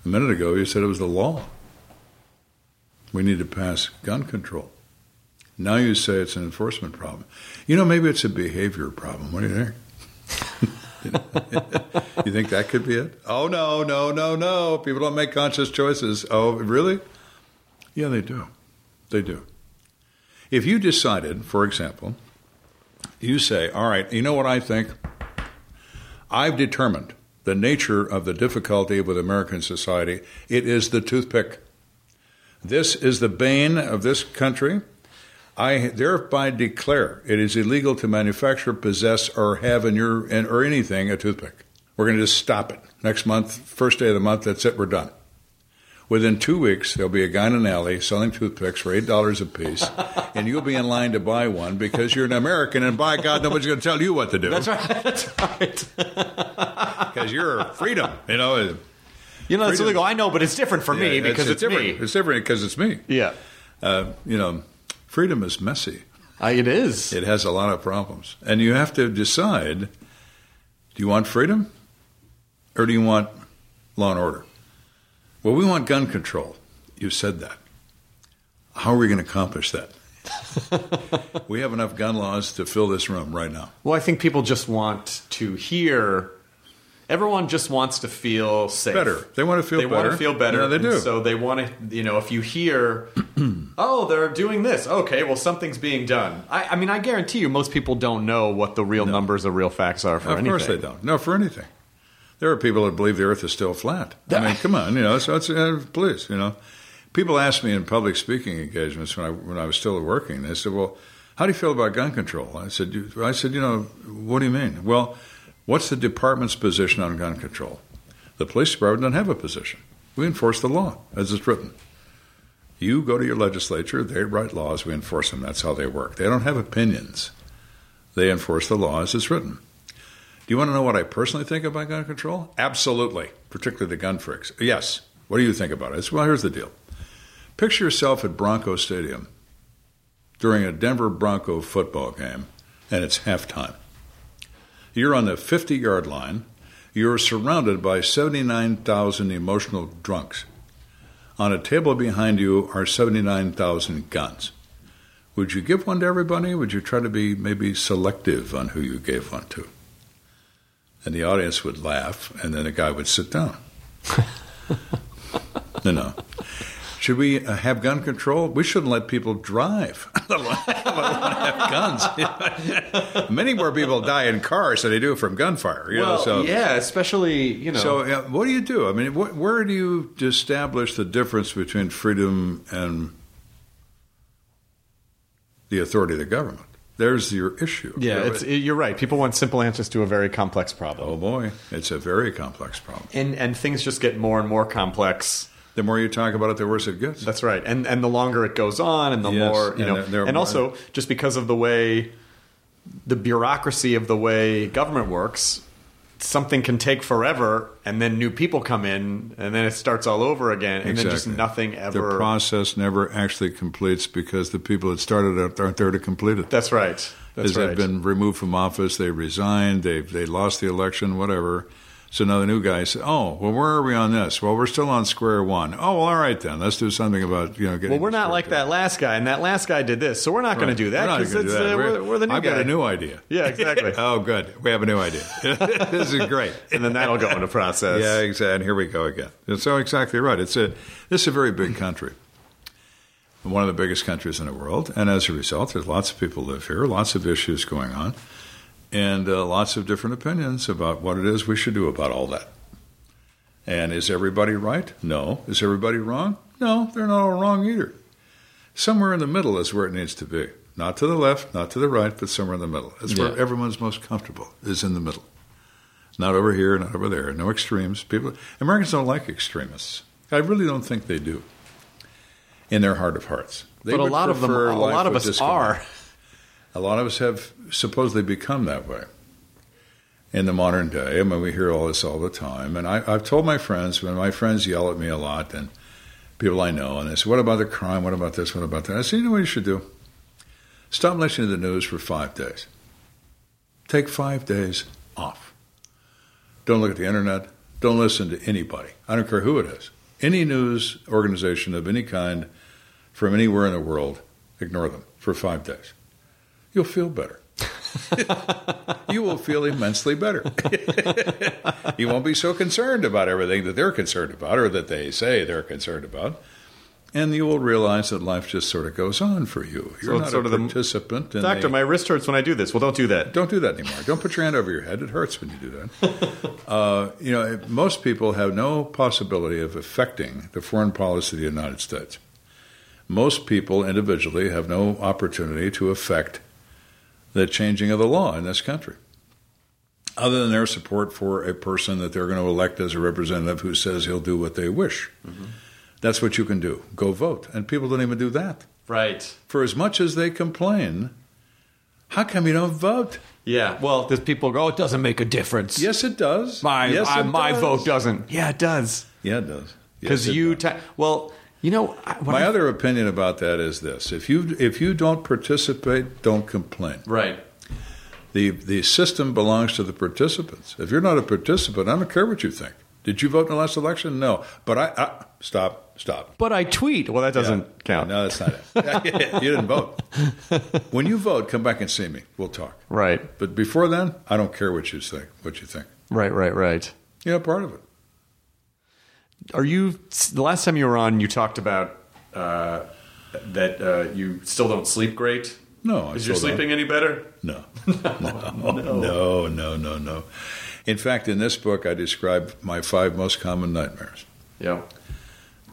A minute ago, you said it was the law. We need to pass gun control. Now you say it's an enforcement problem. You know, maybe it's a behavior problem. What do you think? <laughs> <laughs> you think that could be it? Oh, no, no, no, no. People don't make conscious choices. Oh, really? Yeah, they do. They do. If you decided, for example, you say, all right, you know what I think? I've determined the nature of the difficulty with American society. It is the toothpick. This is the bane of this country. I thereby declare it is illegal to manufacture, possess, or have in your in, or anything a toothpick. We're going to just stop it next month, first day of the month. That's it. We're done. Within two weeks, there'll be a guy in an alley selling toothpicks for eight dollars a piece, <laughs> and you'll be in line to buy one because you're an American, and by God, nobody's going to tell you what to do. That's right. That's right. <laughs> because you're freedom. You know, You know, it's illegal. I know, but it's different for me Yeah, because it's, different. me. It's different because it's me. Yeah, Uh, you know, freedom is messy. uh, it is. It has a lot of problems, and you have to decide: do you want freedom, or do you want law and order? Well, we want gun control. You said that. How are we going to accomplish that? <laughs> we have enough gun laws to fill this room right now. Well, I think people just want to hear. Everyone just wants to feel safe. Better. They want to feel better. they want to feel better. Yeah, they and do. So they want to, you know, if you hear, <clears throat> oh, they're doing this. Okay, well, something's being done. I, I mean, I guarantee you, most people don't know what the real numbers or real facts are for anything. of anything. course they don't. No, for anything. There are people that believe the Earth is still flat. I mean, come on, you know. So it's uh, please, you know. People ask me in public speaking engagements when I when I was still working. They said, "Well, how do you feel about gun control?" I said, you, "I said, you know, what do you mean?" Well, what's the department's position on gun control? The police department doesn't have a position. We enforce the law as it's written. You go to your legislature, they write laws, we enforce them. That's how they work. They don't have opinions. They enforce the law as it's written. Do you want to know what I personally think about gun control? Absolutely, particularly the gun freaks. Yes. What do you think about it? Well, here's the deal. Picture yourself at Bronco Stadium during a Denver Bronco football game, and it's halftime. You're on the 50 yard line. You're surrounded by 79,000 emotional drunks. On a table behind you are 79,000 guns. Would you give one to everybody? Would you try to be maybe selective on who you gave one to? And the audience would laugh, and then the guy would sit down. <laughs> you know. Should we uh, have gun control? We shouldn't let people drive, <laughs> let alone have guns. <laughs> Many more people die in cars than they do from gunfire. You Well, know, so yeah, especially you know. so, uh, what do you do? I mean, wh- where do you establish the difference between freedom and the authority of the government? There's your issue. yeah, You know, it's, you're right. People want simple answers to a very complex problem, oh boy, it's a very complex problem. and and things just get more and more complex. The more you talk about it, the worse it gets. That's right. And and the longer it goes on, and the Yes, more you and know, there- there are and also just because of the way the bureaucracy of the way government works, something can take forever, and then new people come in, and then it starts all over again, and then just nothing ever. The process never actually completes because the people that started it aren't there to complete it. That's right. That's right. they've been removed from office, they resigned, they they lost the election, whatever. So now the new guy said, "Oh, well, where are we on this? Well, we're still on square one. Oh, well, all right then. Let's do something about you know getting." well, we're not like straightened out." that last guy, and that last guy did this, so we're not going to do that We're because that. uh, we're, we're the new I've guy. got a new idea. <laughs> Yeah, exactly. <laughs> oh, good. We have a new idea. <laughs> this is great. and then that'll go into process. Yeah, exactly. And here we go again. It's so exactly right. It's a this is a very big country, one of the biggest countries in the world, and as a result, there's lots of people live here, lots of issues going on, and uh, lots of different opinions about what it is we should do about all that. And is everybody right? No. Is everybody wrong? No, they're not all wrong either. Somewhere in the middle is where it needs to be. Not to the left, not to the right, but somewhere in the middle. It's where everyone's most comfortable, is in the middle. Not over here, not over there. No extremes. People Americans don't like extremists. I really don't think they do. In their heart of hearts. They but a lot of them, a lot of us are. A lot of us have supposedly become that way in the modern day. I mean, we hear all this all the time. And I, I've told my friends, when my friends yell at me a lot, and people I know, and they say, What about the crime? What about this? What about that? I say, You know what you should do? Stop listening to the news for five days. Take five days off. Don't look at the internet. Don't listen to anybody. I don't care who it is. Any news organization of any kind from anywhere in the world, ignore them for five days. You'll feel better. <laughs> you will feel immensely better. <laughs> you won't be so concerned about everything that they're concerned about or that they say they're concerned about. And you will realize that life just sort of goes on for you. You're it's not sort a of the- participant. in Doctor, a- my wrist hurts when I do this. Well, don't do that. don't do that anymore. Don't put your hand over your head. It hurts when you do that. <laughs> uh, you know, most people have no possibility of affecting the foreign policy of the United States. Most people individually have no opportunity to affect the changing of the law in this country, other than their support for a person that they're going to elect as a representative who says he'll do what they wish. Mm-hmm. That's what you can do. Go vote. And people don't even do that. Right. For as much as they complain, how come you don't vote? Yeah. Well, there's people go, oh, it doesn't make a difference. Yes, it does. My yes, I- it my does. vote doesn't. Yeah, it does. Yeah, it does. Because it you, does. ta- well, you know, what My I- other opinion about that is this: if you if you don't participate, don't complain. right. the The system belongs to the participants. If you're not a participant, I don't care what you think. Did you vote in the last election? No, but I, I stop, stop. But I tweet. Well, that doesn't count. No, that's not it. <laughs> you didn't vote. <laughs> When you vote, come back and see me. We'll talk. Right. But before then, I don't care what you think. What you think. Right. Right. Right. You're not part of it. Are you? The last time you were on, you talked about uh, that uh, you still don't sleep great. No, I Is your still don't. sleeping any better? <laughs> No. No, no, no, no, no. In fact, in this book, I describe my five most common nightmares. Yeah.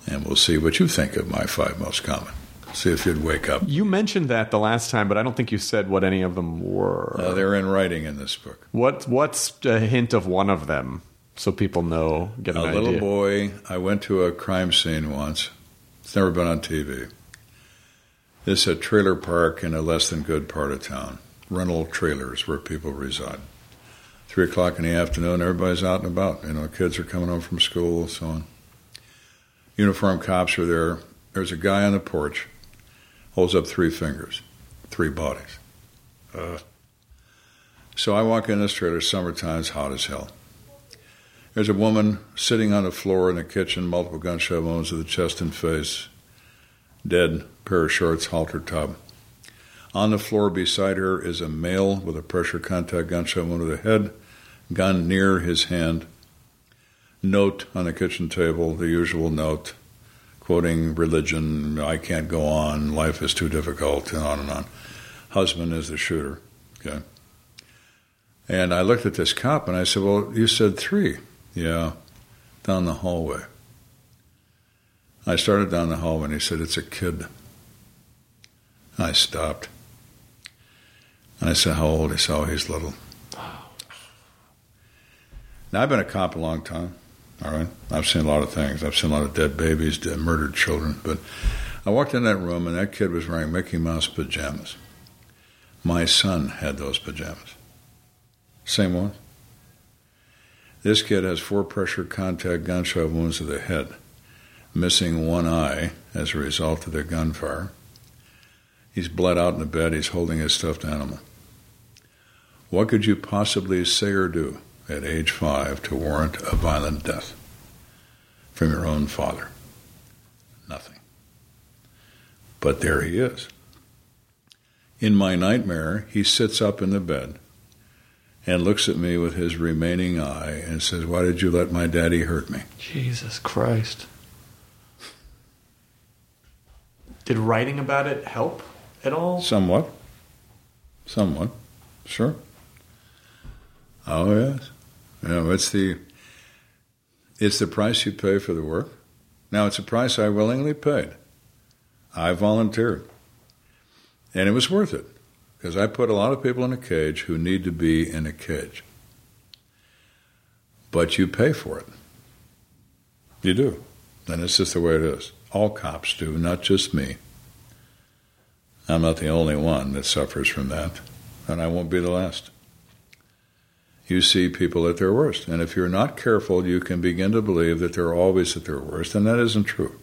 And we'll see what you think of my five most common. See if you'd wake up. You mentioned that the last time, but I don't think you said what any of them were. Uh, they're in writing in this book. what What's a hint of one of them, so people know? Get an A idea. little boy, I went to a crime scene once. It's never been on TV. It's a trailer park in a less than good part of town. Rental trailers where people reside. Three o'clock in the afternoon, everybody's out and about. You know, kids are coming home from school, so on. Uniformed cops are there. There's a guy on the porch, holds up three fingers, three bodies. Uh. So I walk in this trailer, summertime, it's hot as hell. There's a woman sitting on the floor in the kitchen, multiple gunshot wounds to the chest and face, dead, pair of shorts, halter top. On the floor beside her is a male with a pressure contact gunshot wound to the head, gun near his hand. Note on the kitchen table, the usual note, quoting religion, I can't go on, life is too difficult, and on and on. Husband is the shooter. Okay. And I looked at this cop and I said, Well, you said three. Yeah, down the hallway. I started down the hallway and he said, It's a kid. I stopped. And I said, How old? He said, Oh, he's little. Now, I've been a cop a long time, all right? I've seen a lot of things. I've seen a lot of dead babies, dead, murdered children. But I walked in that room and that kid was wearing Mickey Mouse pajamas. My son had those pajamas. Same one. This kid has four pressure contact gunshot wounds to the head, missing one eye as a result of the gunfire. He's bled out in the bed. He's holding his stuffed animal. What could you possibly say or do at age five to warrant a violent death from your own father? Nothing. But there he is. In my nightmare, he sits up in the bed and looks at me with his remaining eye and says, Why did you let my daddy hurt me? Jesus Christ. Did writing about it help at all? Somewhat. Somewhat. Sure. Oh yes. Know, it's the it's the price you pay for the work. Now it's a price I willingly paid. I volunteered. And it was worth it. Because I put a lot of people in a cage who need to be in a cage. But you pay for it. You do. And it's just the way it is. All cops do, not just me. I'm not the only one that suffers from that, and I won't be the last. You see people at their worst, and if you're not careful, you can begin to believe that they're always at their worst, and that isn't true.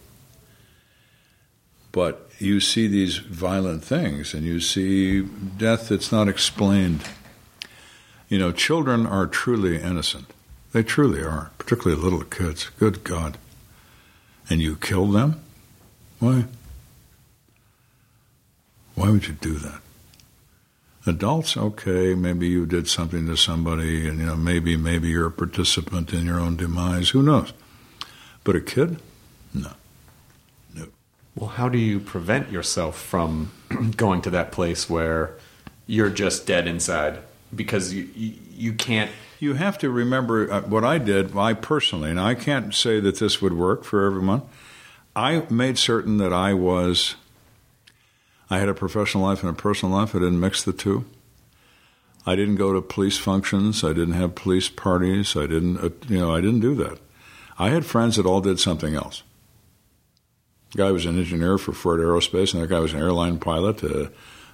But you see these violent things, and you see death that's not explained. You know, children are truly innocent. They truly are, particularly little kids. Good God. And you kill them? Why? Why would you do that? Adults, okay, maybe you did something to somebody, and you know, maybe maybe you're a participant in your own demise. Who knows? But a kid, no. Well, how do you prevent yourself from <clears throat> going to that place where you're just dead inside because you you, you can't You have to remember uh, what I did. I personally, and I can't say that this would work for everyone. I made certain that I was. I had a professional life and a personal life. I didn't mix the two. I didn't go to police functions. I didn't have police parties. I didn't, uh, you know, I didn't do that. I had friends that all did something else. Guy was an engineer for Ford Aerospace, another guy was an airline pilot. Uh,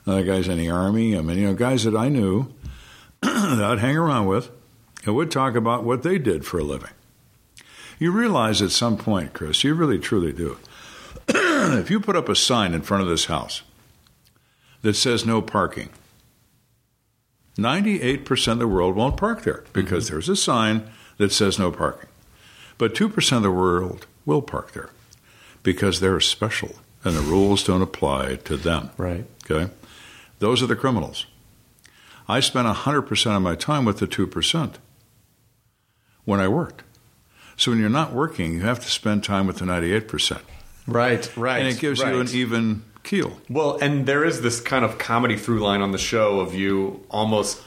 another guy's in the army. I mean, you know, guys that I knew <clears throat> that I'd hang around with and would talk about what they did for a living. You realize at some point, Chris, you really truly do. <clears throat> if you put up a sign in front of this house that says no parking, 98% of the world won't park there because there's a sign that says no parking. But 2% of the world will park there because they're special and the rules don't apply to them. right. Okay? Those are the criminals. I spent 100% of my time with the 2% when I worked. So when you're not working, you have to spend time with the 98%. Right, right. And it gives you an even keel. Well, and there is this kind of comedy through line on the show of you almost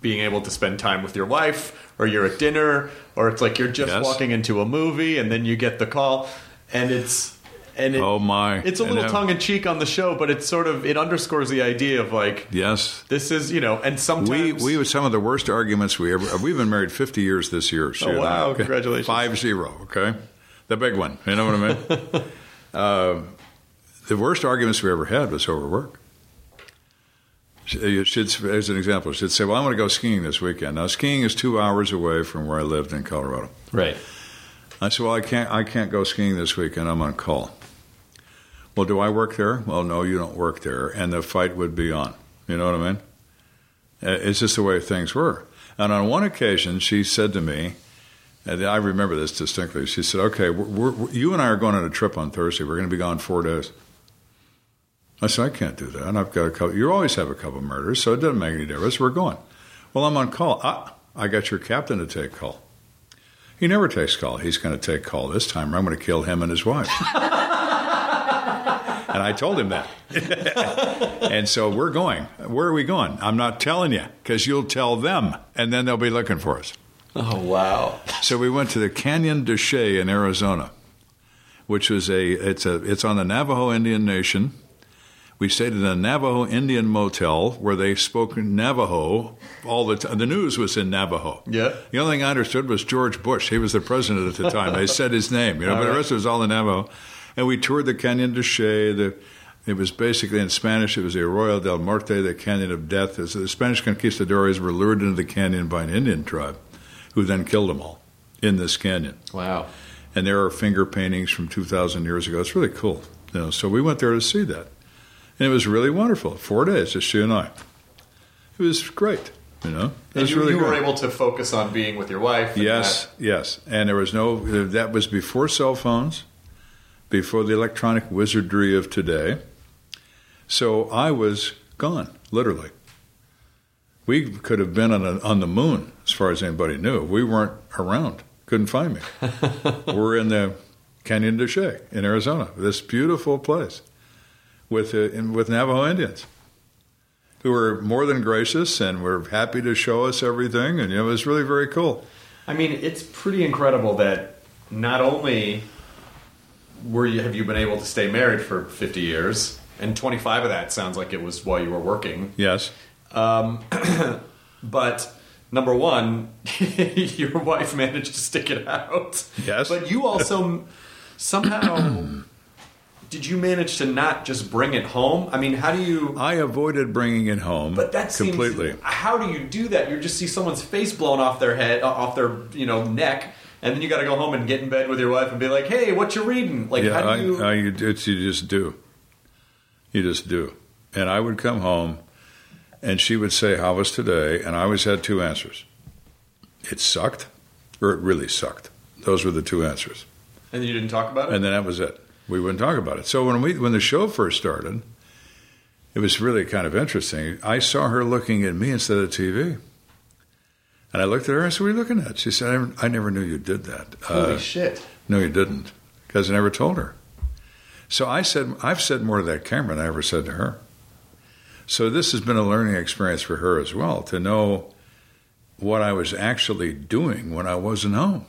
being able to spend time with your wife, or you're at dinner, or it's like you're just Yes. walking into a movie and then you get the call, and it's and it, Oh, my. it's a little have- tongue in cheek on the show, but it's sort of it underscores the idea of like Yes. this is you know, and sometimes We we had some of the worst arguments we ever. We've been married fifty years this year. Sheila. Oh, wow. Okay? Congratulations. Five zero. Okay, the big one. You know what I mean? <laughs> uh, the worst arguments we ever had was over work. She- She'd, as an example, she'd say, "Well, I want to go skiing this weekend." Now, skiing is two hours away from where I lived in Colorado. right. I said, "Well, I can't. I can't go skiing this weekend. I'm on call." Well, do I work there? Well, no, you don't work there, and the fight would be on. You know what I mean? Uh, It's just the way things were. And on one occasion, she said to me, and I remember this distinctly. She said, "Okay, we're, we're, you and I are going on a trip on Thursday. We're going to be gone four days." I said, "I can't do that. And I've got a couple. You always have a couple murders, so it doesn't make any difference. We're going." Well, I'm on call. Ah, I got your captain to take call. He never takes call. He's going to take call this time. or I'm going to kill him and his wife. <laughs> and I told him that. <laughs> and so we're going. Where are we going? I'm not telling you because you'll tell them, and then they'll be looking for us. Oh wow. So we went to the Canyon de Chelly in Arizona, which was a it's a it's on the Navajo Indian Nation. We stayed in a Navajo Indian motel where they spoke Navajo all the time. The news was in Navajo. Yeah. The only thing I understood was George Bush. He was the president at the time. They said his name, you know, but the rest of it was all in Navajo. And we toured the Canyon de Chelly. The it was basically in Spanish. It was the Arroyo del Muerte, the Canyon of Death. So the Spanish conquistadores were lured into the canyon by an Indian tribe, who then killed them all. in this canyon. Wow. And there are finger paintings from 2,000 years ago. It's really cool. You know, so we went there to see that. And it was really wonderful. Four days, just she and I. It was great. You know, it And you, really you were able to focus on being with your wife. Yes, yes. And there was no, that was before cell phones, before the electronic wizardry of today. So I was gone, literally. We could have been on, a, on the moon, as far as anybody knew. We weren't around, couldn't find me. <laughs> We're in the Canyon de Chelly in Arizona, this beautiful place with, uh, in, with Navajo Indians who were more than gracious and were happy to show us everything. And you know, it was really very cool. I mean, it's pretty incredible that not only were you have you been able to stay married for 50 years, and 25 of that sounds like it was while you were working. Yes. Um, <clears throat> but number one, <laughs> your wife managed to stick it out. Yes. But you also somehow <clears throat> did you manage to not just bring it home? I mean, how do you? I avoided bringing it home But that seems, completely. How do you do that? You just see someone's face blown off their head, off their you know neck, and then you got to go home and get in bed with your wife and be like, "Hey, what you reading?" Like, yeah, how I, do you? I, you, it's, you just do. You just do. And I would come home, and she would say, "How was today?" And I always had two answers. It sucked, or it really sucked. Those were the two answers. and you didn't talk about it. and then that was it. We wouldn't talk about it. So when we when the show first started, it was really kind of interesting. I saw her looking at me instead of TV, and I looked at her. and I said, "What are you looking at?" She said, "I never, I never knew you did that." Holy Uh, shit! no, you didn't, because I never told her. So I said, I've said more to that camera than I ever said to her. So this has been a learning experience for her as well to know what I was actually doing when I wasn't home,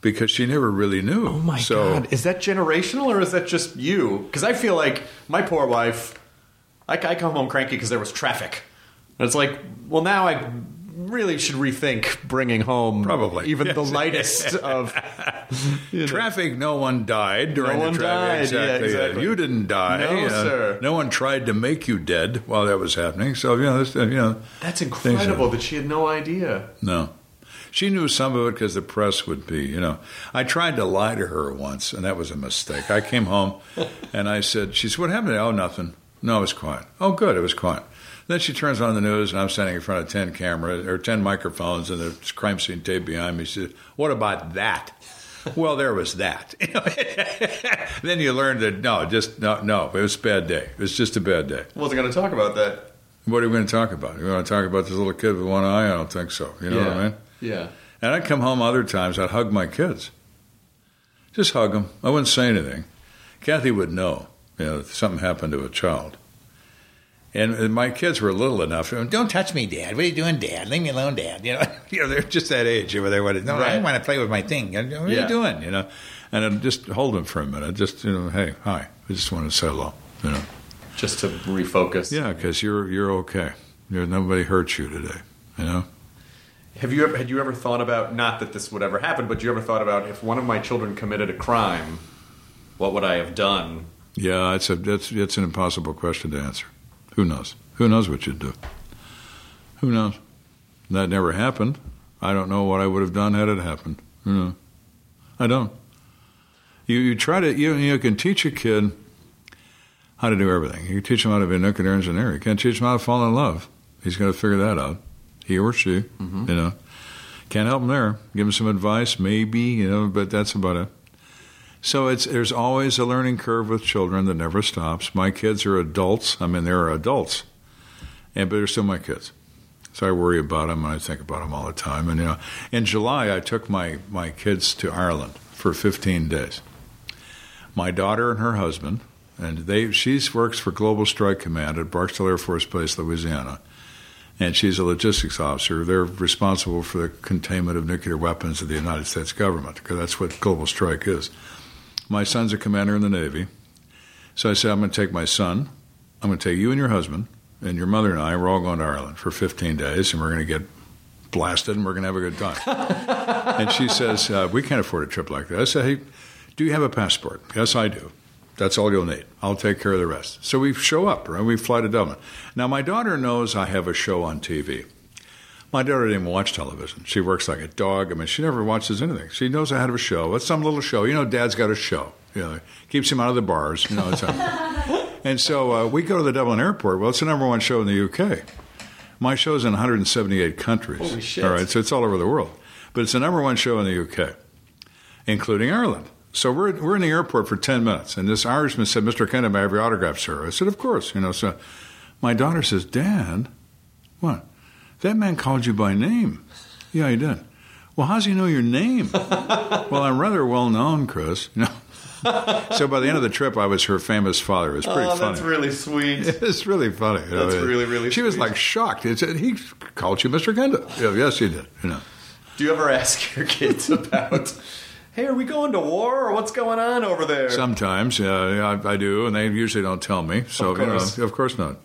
because she never really knew. Oh my so, god, is that generational or is that just you? Because I feel like my poor wife, I, I come home cranky because there was traffic. And it's like, well, now I really should rethink bringing home Probably. even the lightest <laughs> of you know. Traffic, no one died during No one the traffic. died, yeah, Exactly. exactly. You didn't die. No, know. sir. No one tried to make you dead while that was happening. So you know, this, you know, That's incredible that she had no idea. no. She knew some of it because the press would be, you know. I tried to lie to her once, and that was a mistake. I came home, <laughs> and I said, "She said, what happened?" Oh, nothing. No, it was quiet. Oh, good, it was quiet. Then she turns on the news, and I'm standing in front of ten cameras or ten microphones, and there's crime scene tape behind me. She says, "What about that?" well, there was that. <laughs> then you learn that no, just no, no. It was a bad day. It was just a bad day. Wasn't going to talk about that. What are we going to talk about? You want to talk about this little kid with one eye? I don't think so. You know what I mean? Yeah. And I'd come home other times, I'd hug my kids. Just hug them. I wouldn't say anything. Kathy would know, you know, if something happened to a child. And my kids were little enough. Don't touch me, Dad. What are you doing, Dad? Leave me alone, Dad. <laughs> You know, <laughs> you know, they're just that age where they want to. No, I Right. want to play with my thing. What are Yeah. you doing? You know, and I'd just hold them for a minute. Just you know, hey, hi. I just want to say hello. You know, Just to refocus. yeah, because you're you're okay. You're, nobody hurt you today. You know. Have you ever had you ever thought about not that this would ever happen, but you ever thought about if one of my children committed a crime, what would I have done? Yeah, it's a it's it's an impossible question to answer. Who knows? Who knows what you'd do? Who knows? That never happened. I don't know what I would have done had it happened. You know, I don't. You you try to you you can teach a kid how to do everything. You can teach him how to be a nuclear engineer. You can't teach him how to fall in love. He's going to figure that out. He or she, mm-hmm. you know, can't help him there. Give him some advice, maybe, you know, but that's about it. So it's there's always a learning curve with children that never stops. My kids are adults. I mean, they're adults, and but they're still my kids. So I worry about them and I think about them all the time. And you know, in July I took my my kids to Ireland for 15 days. My daughter and her husband, and they she works for Global Strike Command at Barksdale Air Force Base, Louisiana. And she's a logistics officer. They're responsible for the containment of nuclear weapons of the United States government, because that's what Global Strike is. My son's a commander in the Navy. So I said, I'm going to take my son, I'm going to take you and your husband, and your mother and I, we're all going to Ireland for 15 days, and we're going to get blasted, and we're going to have a good time. <laughs> and she says, uh, We can't afford a trip like that. I said, Hey, do you have a passport? Yes, I do. That's all you'll need. I'll take care of the rest. So we show up, right? We fly to Dublin. Now, my daughter knows I have a show on TV. My daughter didn't even watch television. She works like a dog. I mean, she never watches anything. She knows I have a show. It's some little show. You know, Dad's got a show. You know, keeps him out of the bars. You know, it's <laughs> and so uh, we go to the Dublin airport. Well, it's the number one show in the UK. My show's in 178 countries. Holy shit. All right, so it's all over the world. But it's the number one show in the UK, including Ireland. So we're, we're in the airport for 10 minutes, and this Irishman said, Mr. Kenda, may I have your autograph, sir? I said, Of course. You know, so my daughter says, Dad, what? That man called you by name. Yeah, he did. Well, how's he know your name? <laughs> well, I'm rather well known, Chris. <laughs> You know. so by the end of the trip, I was her famous father. It was pretty oh, funny. oh, <laughs> funny. that's really sweet. It's really funny. you know. That's really, really She was like shocked. It said, he called you Mr. Kenda. Yeah, yes, he did. You know. Do you ever ask your kids about, hey, are we going to war or what's going on over there? Sometimes, yeah, I, I do, and they usually don't tell me. So, Of you course. know, of course not.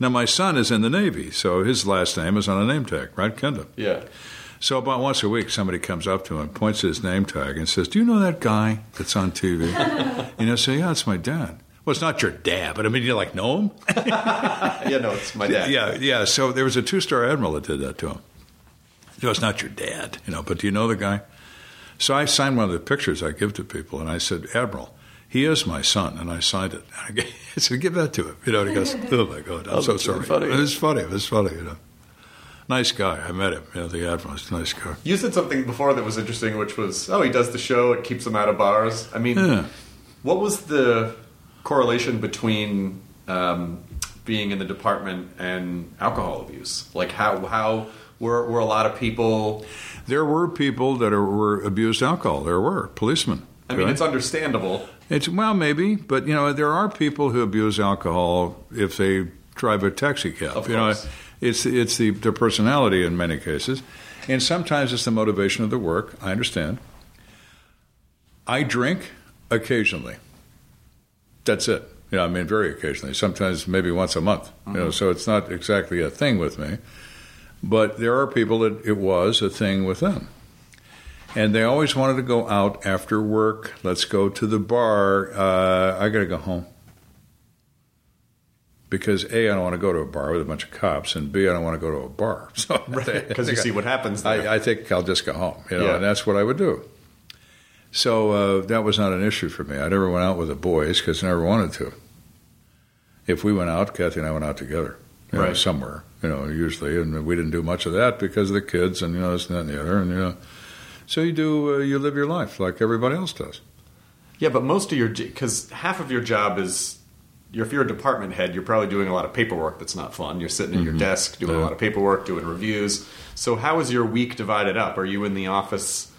Now, my son is in the Navy, so his last name is on a name tag, right? Kenda. yeah. So about once a week, somebody comes up to him, points to his name tag, and says, "Do you know that guy that's on TV?" you know, say, "Yeah, it's my dad." Well, it's not your dad, but I mean, you like know him? <laughs> Yeah, no, it's my dad. Yeah, yeah. So there was a two-star admiral that did that to him. No, it's not your dad, you know, but do you know the guy? So I signed one of the pictures I give to people, and I said, Admiral, he is my son, and I signed it. And <laughs> I g- I said, give that to him. You know, and he goes, oh my God, I'm Oh, so sorry. funny. It was funny. It was funny, you know. Nice guy. I met him. You know, the admiral was a nice guy. You said something before that was interesting, which was, oh, he does the show, it keeps him out of bars. I mean, Yeah. what was the correlation between um, being in the department and alcohol abuse? Like, how how were were a lot of people? There were people that are, were abused alcohol. There were policemen. I mean, right? it's understandable. It's well, maybe, but you know, there are people who abuse alcohol if they drive a taxi cab. Of you know, it's it's the their personality in many cases, and sometimes it's the motivation of the work. I understand. I drink occasionally. That's it. You know, I mean, very occasionally. Sometimes maybe once a month. You know, mm-hmm. so it's not exactly a thing with me. But there are people that it was a thing with them. And they always wanted to go out after work. Let's go to the bar. Uh, I got to go home. Because A, I don't want to go to a bar with a bunch of cops, and B, I don't want to go to a bar. <laughs> So Because you <laughs> see what happens there. I, I think I'll just go home. You know, Yeah. and that's what I would do. So uh, that was not an issue for me. I never went out with the boys because I never wanted to. If we went out, Kathy and I went out together, you know, somewhere, you know, usually, and we didn't do much of that because of the kids and you know this and that and the other, and you know, so you do uh, you live your life like everybody else does. Yeah, but most of your because half of your job is you're, if you're a department head, you're probably doing a lot of paperwork that's not fun. You're sitting at your desk doing a lot of paperwork, doing reviews. So how is your week divided up? Are you in the office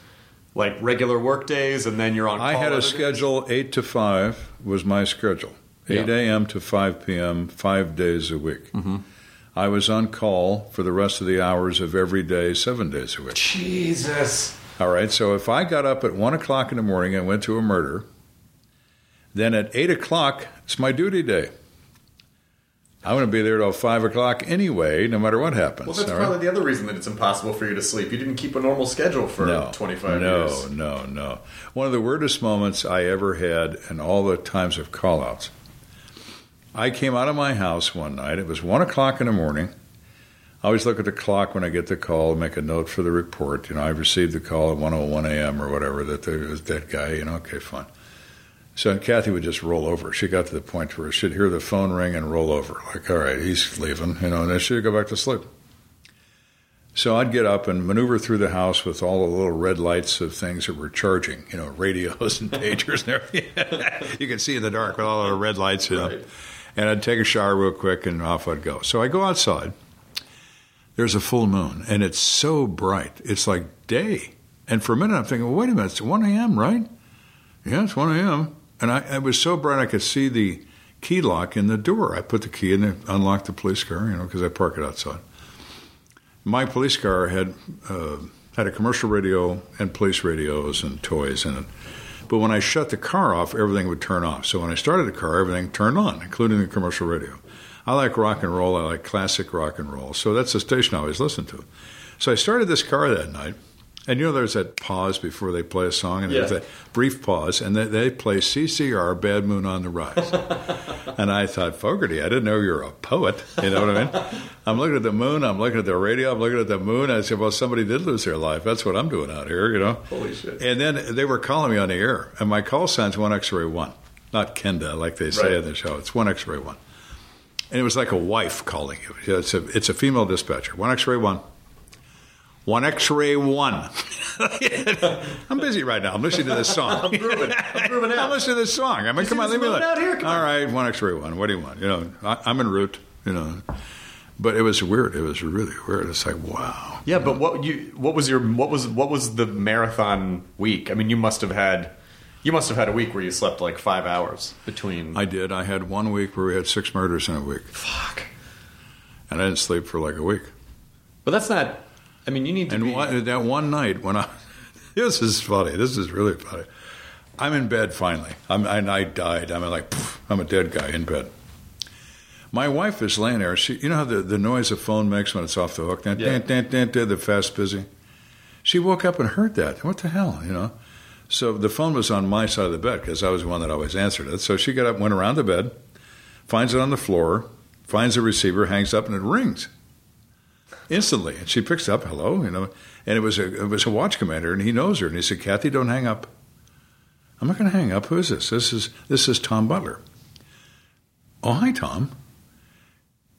like regular work days, and then you're on? I had a schedule eight to five was my schedule, eight Yeah. a.m. to five p.m. five days a week. Mm-hmm. I was on call for the rest of the hours of every day, seven days a week. Jesus. All right, so if I got up at one o'clock in the morning and went to a murder, then at eight o'clock it's my duty day. I'm going to be there till five o'clock anyway, no matter what happens. Well, that's probably right? the other reason that it's impossible for you to sleep. You didn't keep a normal schedule for no, 25 no, years. No, no, no. One of the weirdest moments I ever had in all the times of call-outs. I came out of my house one night. It was one o'clock in the morning. I always look at the clock when I get the call, make a note for the report. You know, I've received the call at 1:01 a.m. or whatever that there was that guy. You know, okay, fine. So Kathy would just roll over. She got to the point where she'd hear the phone ring and roll over, like, all right, he's leaving, you know, and then she'd go back to sleep. So I'd get up and maneuver through the house with all the little red lights of things that were charging, you know, radios and <laughs> pagers and everything. <laughs> you can see in the dark with all the red lights, you know. Right. And I'd take a shower real quick and off I'd go. So I go outside. There's a full moon and it's so bright. It's like day. And for a minute I'm thinking, well, wait a minute, it's 1 a.m., right? Yeah, it's 1 a.m. And I, it was so bright I could see the key lock in the door. I put the key in unlocked the police car, you know, because I park it outside. My police car had uh, had a commercial radio and police radios and toys in it. But when I shut the car off, everything would turn off. So when I started the car, everything turned on, including the commercial radio. I like rock and roll. I like classic rock and roll. So that's the station I always listen to. So I started this car that night, And you know, there's that pause before they play a song, and there's Yeah. that brief pause, and they, they play CCR, Bad Moon on the Rise. <laughs> and I thought, Fogerty, I didn't know you were a poet. You know what I mean? I'm looking at the moon, I'm looking at the radio, I'm looking at the moon. I said, well, somebody did lose their life. That's what I'm doing out here, you know? Holy shit. And then they were calling me on the air, and my call sign's 1X-ray 1, not Kenda, like they say Right. in the show. It's 1X-ray 1. And it was like a wife calling you. It's a, it's a female dispatcher. 1X-ray 1. One X-ray one. <laughs> I'm busy right now. I'm listening to this song. <laughs> I'm grooving. I'm <laughs> grooving I'm listening to this song. I mean, come on, leave me alone. out here? Come All on. right, one X-ray one. What do you want? You know, I, I'm en route. You know, but it was weird. It was really weird. It's like wow. Yeah, but what you what was your what was what was the marathon week? I mean, you must have had you must have had a week where you slept like five hours between. I did. I had one week where we had six murders in a week, fuck. and I didn't sleep for like a week. But that's not. I mean, you need to And be. one, that one night when I, <laughs> this is funny. This is really funny. I'm in bed finally. I'm, and I died. I'm like, poof, I'm a dead guy in bed. My wife is laying there. She, you know how the, the noise a phone makes when it's off the hook? That Yeah. dun, dun, dun, dun, the fast busy. She woke up and heard that. What the hell, you know? So the phone was on my side of the bed because I was the one that always answered it. So she got up, went around the bed, finds it on the floor, finds the receiver, hangs up, and it rings instantly. And she picks up, hello, you know, and it was a it was a watch commander, and he knows her, and he said, "Kathy, don't hang up." I'm not going to hang up. Who is this? This is this is Tom Butler. Oh, hi, Tom.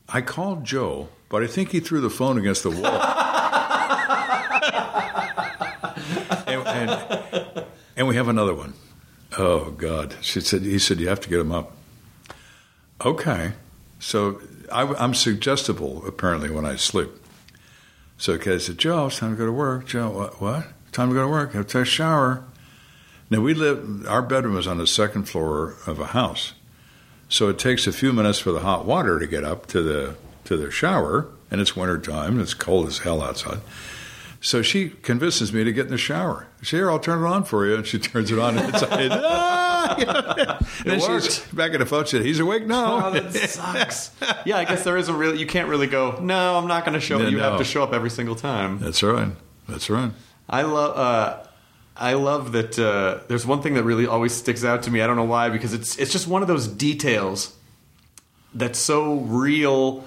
I called Joe, but I think he threw the phone against the wall. <laughs> and, and, and we have another one. Oh God! She said. He said you have to get him up. Okay, so I, I'm suggestible apparently when I sleep. So I said, Joe, it's time to go to work. Joe, what? what? Time to go to work. Have to take a shower. Now we live. Our bedroom is on the second floor of a house, so it takes a few minutes for the hot water to get up to the to the shower, and it's winter time it's cold as hell outside. So she convinces me to get in the shower. She here, I'll turn it on for you. And she <laughs> turns it on and it's like, ah! <laughs> And then she's back in the phone. She said, he's awake now. Oh, that sucks. <laughs> yeah, I guess there is a real. You can't really go. No, I'm not going to show. No, you have to show up every single time. That's right. That's right. I love. Uh, I love that. Uh, there's one thing that really always sticks out to me. I don't know why, because it's it's just one of those details that's so real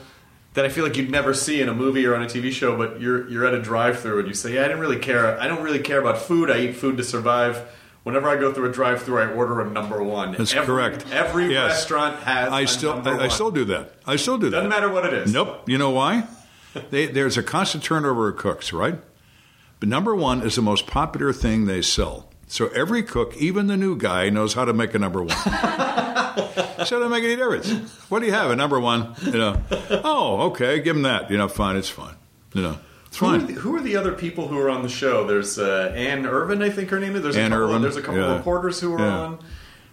that I feel like you'd never see in a movie or on a TV show. But you're you're at a drive-through and you say, "Yeah, I didn't really care. I don't really care about food. I eat food to survive." Whenever I go through a drive-through, I order a number one. That's every, correct. Every Yes. restaurant has. I a still, number I, I still do that. I still do that. Doesn't matter what it is. Nope. You know why? <laughs> They, there's a constant turnover of cooks, right? But number one is the most popular thing they sell. So every cook, even the new guy, knows how to make a number one. <laughs> so it doesn't make any difference. What do you have? A number one? You know. Oh, okay. Give him that. You know, fine. It's fine. You know, it's Who are, fine. the, who are the other people who are on the show? There's uh, Anne Irvin, I think her name is. There's Ann a couple, Irvin, There's a couple yeah. reporters who are Yeah. on,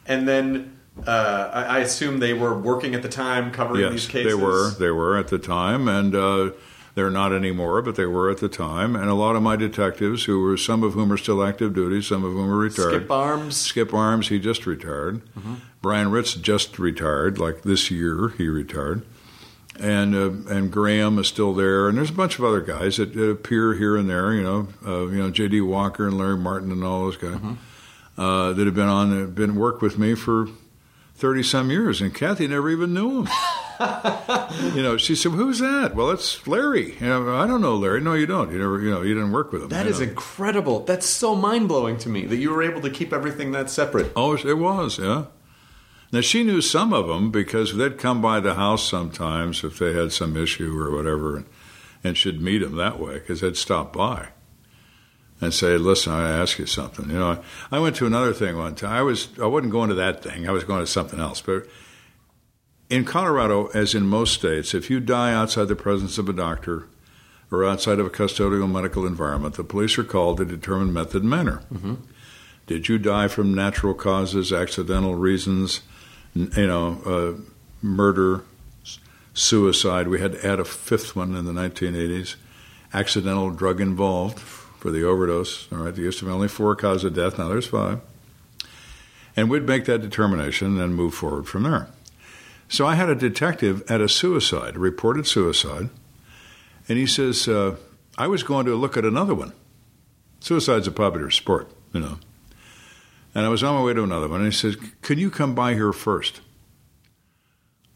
and then uh, I, I assume they were working at the time covering these cases. they were. They were at the time, and uh, they're not anymore, but they were at the time. And a lot of my detectives, who were some of whom are still active duty, some of whom are retired. Skip Arms. Skip Arms, he just retired. Brian Ritz just retired, like this year he retired. And uh, and Graham is still there, and there's a bunch of other guys that, that appear here and there. You know, uh, you know J.D. Walker and Larry Martin and all those guys uh, that have been on, been worked with me for thirty some years, and Kathy never even knew him. <laughs> you know, she said, "Who's that?" Well, it's Larry. You know, I don't know Larry. No, you don't. You never, you know, you didn't work with him. That is know. incredible. That's so mind blowing to me that you were able to keep everything that separate. Oh, it was, yeah. Now she knew some of them because they'd come by the house sometimes if they had some issue or whatever, and, and she'd meet them that way because they'd stop by and say, "Listen, I ask you something." You know, I went to another thing one time. I was I wasn't going to that thing. I was going to something else, but. In Colorado, as in most states, if you die outside the presence of a doctor or outside of a custodial medical environment, the police are called to determine method and manner. Did you die from natural causes, accidental reasons, you know, uh, murder, suicide? We had to add a fifth one in the 1980s. Accidental drug involved for the overdose. All right, there used to be only four causes of death. Now there's five. And we'd make that determination and move forward from there. So I had a detective at a suicide, a reported suicide, and he says, uh, I was going to look at another one. Suicide's a popular sport, you know. And I was on my way to another one, and he said, Can you come by here first?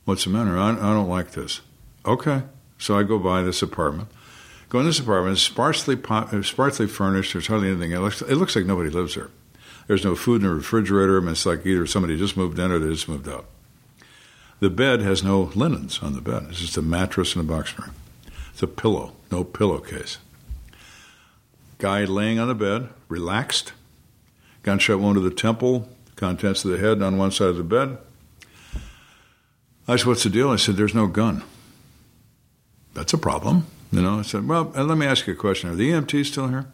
What's the matter? I, I don't like this. Okay. So I go by this apartment. Go in this apartment. Sparsely, uh, sparsely furnished. There's hardly anything. It looks, it looks like nobody lives there. There's no food in the refrigerator. I mean, it's like either somebody just moved in or they just moved out. The bed has no linens on the bed. It's just a mattress and a box spring. It's a pillow, no pillowcase. Guy laying on the bed, relaxed. Gunshot wound to the temple, contents of the head on one side of the bed. I said, What's the deal? I said, There's no gun. That's a problem. You know, I said, Well, uh, let me ask you a question. Are the EMTs still here?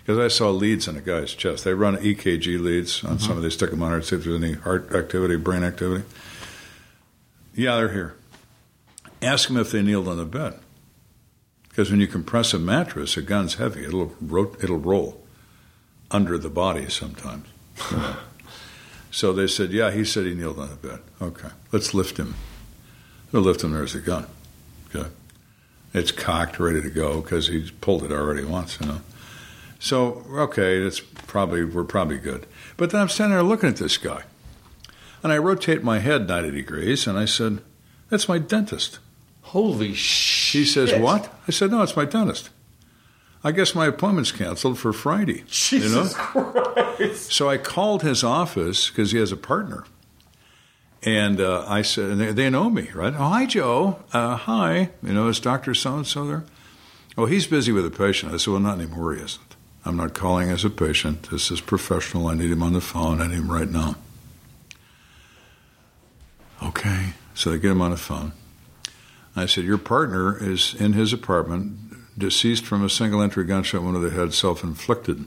Because I saw leads in a guy's chest. They run EKG leads on some of these, stick them on there to see if there's any heart activity, brain activity. Yeah, they're here. Ask them if they kneeled on the bed. Because when you compress a mattress, a gun's heavy. It'll, ro- it'll roll under the body sometimes. you <laughs> know. so they said, yeah, he said he kneeled on the bed. Okay, let's lift him. They'll lift him, there's a gun. Okay. It's cocked, ready to go because he's pulled it already once, you know. So, okay, it's probably, we're probably good. But then I'm standing there looking at this guy. And I rotate my head 90 degrees and I said, that's my dentist. Holy shit. He says, What? I said, No, it's my dentist. I guess my appointment's canceled for Friday. Jesus you know? Christ. So I called his office because he has a partner. And uh, I said, and they, they know me, right? Oh, hi, Joe. Uh, hi. You know, is Dr. So and so there? Oh, he's busy with a patient. I said, Well, not anymore, he isn't. I'm not calling as a patient. This is professional. I need him on the phone. I need him right now. Okay. So they get him on the phone. I said, Your partner is in his apartment, deceased from a single entry gunshot wound to the head, self inflicted.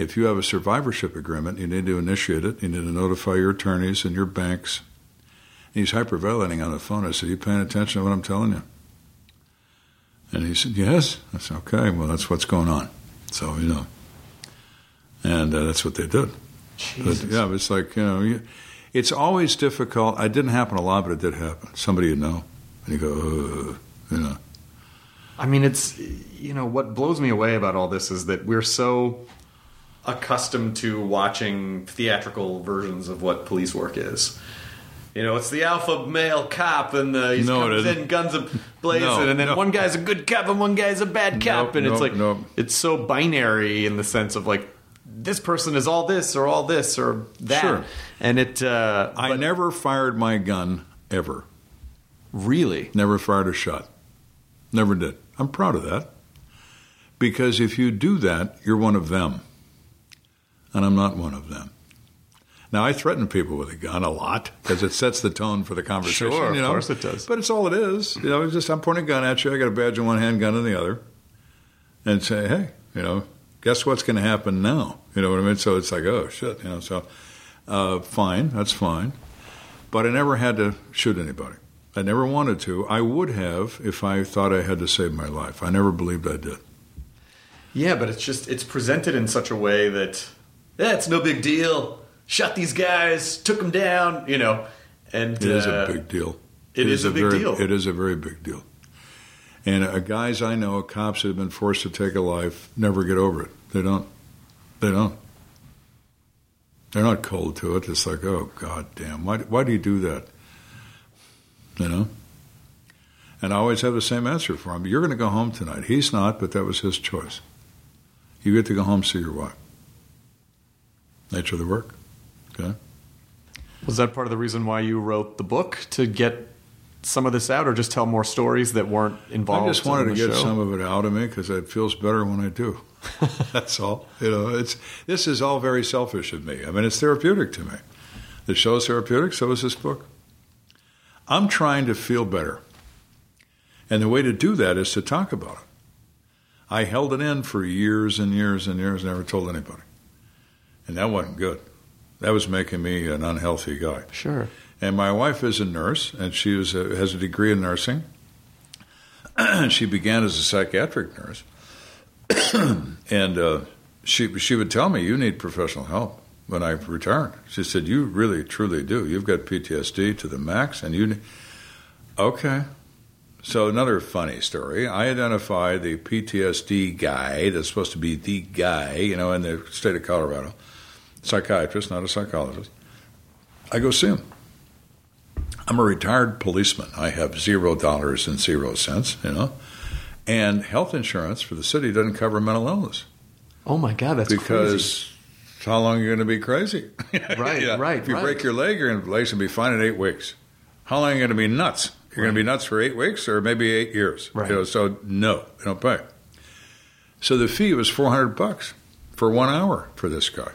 If you have a survivorship agreement, you need to initiate it. You need to notify your attorneys and your banks. And He's hyperventilating on the phone. I said, Are You paying attention to what I'm telling you? And he said, Yes. I said, Okay, well, that's what's going on. So, you know. And uh, that's what they did. But, yeah, it's like, you know, you, it's always difficult. It didn't happen a lot, but it did happen. Somebody you know. And you go, Ugh, you know. I mean, it's you know what blows me away about all this is that we're so accustomed to watching theatrical versions of what police work is. You know, it's the alpha male cop, and uh, he No, comes in guns a <laughs> blazing, No, and then no. one guy's a good cop and one guy's a bad cop, Nope, and it's nope, like nope. it's so binary in the sense of like this person is all this or all this or that, Sure. and it. Uh, I never fired my gun ever. really, Never fired a shot. Never did. I'm proud of that. Because if you do that, you're one of them. And I'm not one of them. Now, I threaten people with a gun a lot because it sets the tone for the conversation. Sure, of you know? course it does. But it's all it is. You know, it's just I'm pointing a gun at you. I got a badge in one hand, gun in the other, and say, hey, you know, guess what's going to happen now? You know what I mean? So it's like, oh shit, you know. So, uh, fine, that's fine. But I never had to shoot anybody. I never wanted to. I would have if I thought I had to save my life. I never believed I did. Yeah, but it's just it's presented in such a way that it's no big deal. Shot these guys, took them down, you know, and It is uh, a big deal. it is a big very, deal. It is a very big deal. And uh, guys I know, cops that have been forced to take a life, never get over it. They don't. They don't. They're not cold to it. It's like, oh god damn, why why do you do that? You know. And I always have the same answer for him. You're going to go home tonight. He's not, but that was his choice. You get to go home see your wife. Nature of the work. Okay. Was that part of the reason why you wrote the book to get some of this out, or just tell more stories that weren't involved? I just wanted to get show? some of it out of me because it feels better when I do. <laughs> That's all. You know, it's this is all very selfish of me. I mean, it's therapeutic to me. The show's therapeutic, so is this book. I'm trying to feel better, and the way to do that is to talk about it. I held it in for years and years and years, never told anybody, and that wasn't good. That was making me an unhealthy guy. Sure. And my wife is a nurse, and she was a, has a degree in nursing. <clears throat> she began as a psychiatric nurse, <clears throat> and uh, she she would tell me, "You need professional help." When I returned, she said, "You really, truly do. You've got PTSD to the max, and you." Okay, So another funny story. I identify the PTSD guy that's supposed to be the guy, you know, in the state of Colorado, psychiatrist, not a psychologist. I go see him. I'm a retired policeman. I have zero dollars and zero cents, you know, and health insurance for the city doesn't cover mental illness Oh my god, that's because how long are you going to be crazy? <laughs> Right, right, If you right. break your leg, your legs will be fine in eight weeks. How long are you going to be nuts? You're going to be nuts for eight weeks or maybe eight years. Right. You know, so no, they don't pay. So the fee was four hundred bucks for one hour for this guy.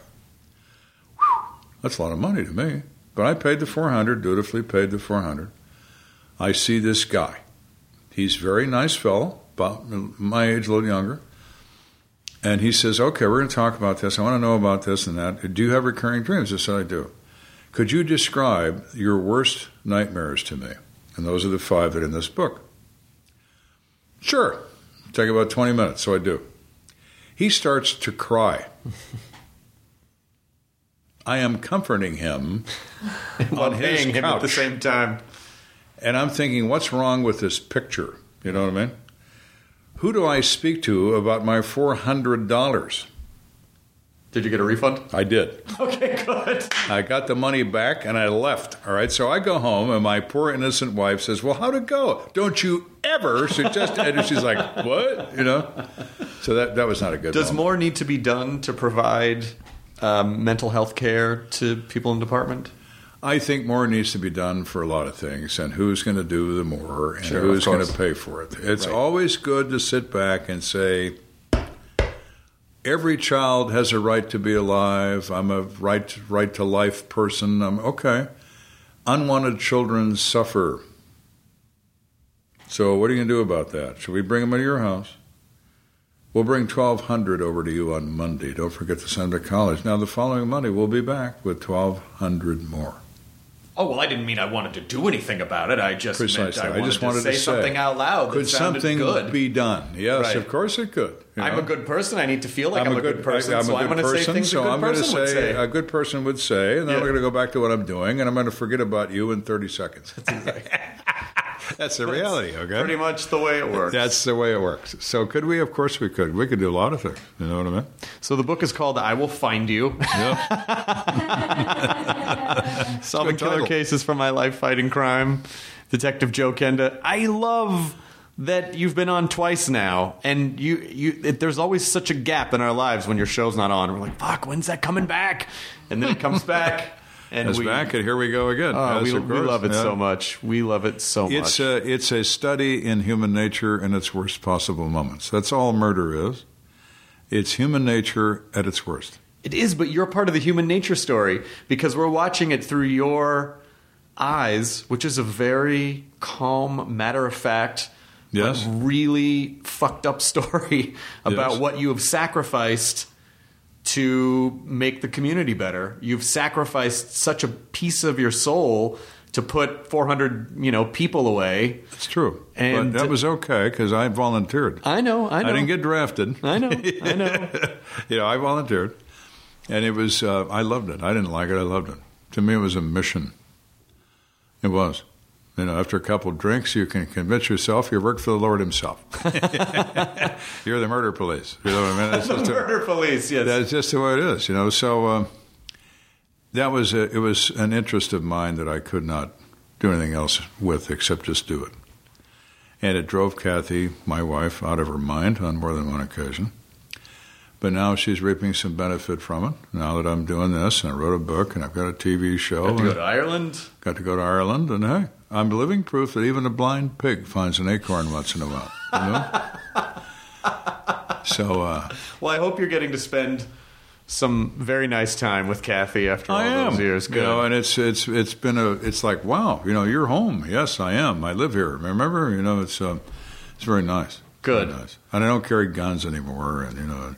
That's a lot of money to me. But I paid the four hundred, dutifully paid the four hundred. I see this guy. He's a very nice fellow, about my age, a little younger. And he says, Okay, we're going to talk about this. I want to know about this and that. Do you have recurring dreams? I said, I do. Could you describe your worst nightmares to me? And those are the five that are in this book. Sure. Take about 20 minutes, so I do. He starts to cry. <laughs> I am comforting him <laughs> on his paying him at the same time. And I'm thinking, what's wrong with this picture? You know what I mean? Who do I speak to about my $400? Did you get a refund? I did. Okay, good. I got the money back and I left. All right. So I go home and my poor innocent wife says, Well, how'd it go? Don't you ever suggest it. <laughs> And she's like, What? You know? So that, that was not a good Does moment. more need to be done to provide um, mental health care to people in the department? I think more needs to be done for a lot of things, and who's going to do the more, and Sure, who's going to pay for it. It's Right. always good to sit back and say, every child has a right to be alive. I'm a right right to life person. I'm okay. Unwanted children suffer. So what are you going to do about that? Should we bring them into your house? We'll bring 1,200 over to you on Monday. Don't forget to send to college. Now, the following Monday, we'll be back with 1,200 more. Oh well, I didn't mean I wanted to do anything about it. I just Precisely. meant I, I wanted just wanted to say to say something out loud. Could something good. be done? Yes, Right. of course it could. you I'm a good person. I need to feel like I'm, a good, person, I, am so a I'm going to say things so a good I'm person would say. a good person would say, and then Yeah. I'm going to go back to what I'm doing, and I'm going to forget about you in 30 seconds. That's <laughs> the reality, okay? Pretty much the way it works. That's the way it works. So could we? Of course we could. We could do a lot of things. You know what I mean? so the book is called "I Will Find You: <laughs> Solving Good Killer title. Cases from My Life Fighting Crime." Detective Joe Kenda. I love that you've been on twice now, and you you. It, there's always such a gap in our lives when your show's not on. We're like, "Fuck, when's that coming back?" And then it comes <laughs> back, and It's we, back, and here we go again. Ah, yes, we, we love it Yeah. so much. We love it so It's much. a, it's a study in human nature in its worst possible moments. That's all murder is. It's human nature at its worst. It is, but you're part of the human nature story because we're watching it through your eyes, which is a very calm, matter of fact, Yes. really fucked up <laughs> story about Yes. what you have sacrificed to make the community better. You've sacrificed such a piece of your soul to put 400, you know, people away. It's true. And- but that was okay because I volunteered. I know, I know. I didn't get drafted. I know, I <laughs> know. you know, I volunteered, and it was. Uh, I loved it. I didn't like it. I loved it. To me, it was a mission. It was. You know, after a couple of drinks, you can convince yourself you work for the Lord Himself. <laughs> You're the murder police. You know what I mean? That's just <laughs> a- Murder police, yes. that's just the way it is. You know. So uh, that was a, it. Was an interest of mine that I could not do anything else with except just do it. And it drove Kathy, my wife, out of her mind on more than one occasion. But now she's reaping some benefit from it. Now that I'm doing this, and I wrote a book, and I've got a TV show, Got to go to Ireland. got to go to Ireland, and hey, I'm living proof that even a blind pig finds an acorn once in a while. You know? <laughs> so uh, Well, I hope you're getting to spend some very nice time with Kathy after all I am. those years. Good. You know, and it's it's it's been a it's like wow, you know, you're home. Yes, I am. I live here. Remember, you know, it's uh, it's very nice. Good. Very nice. And I don't carry guns anymore, and you know,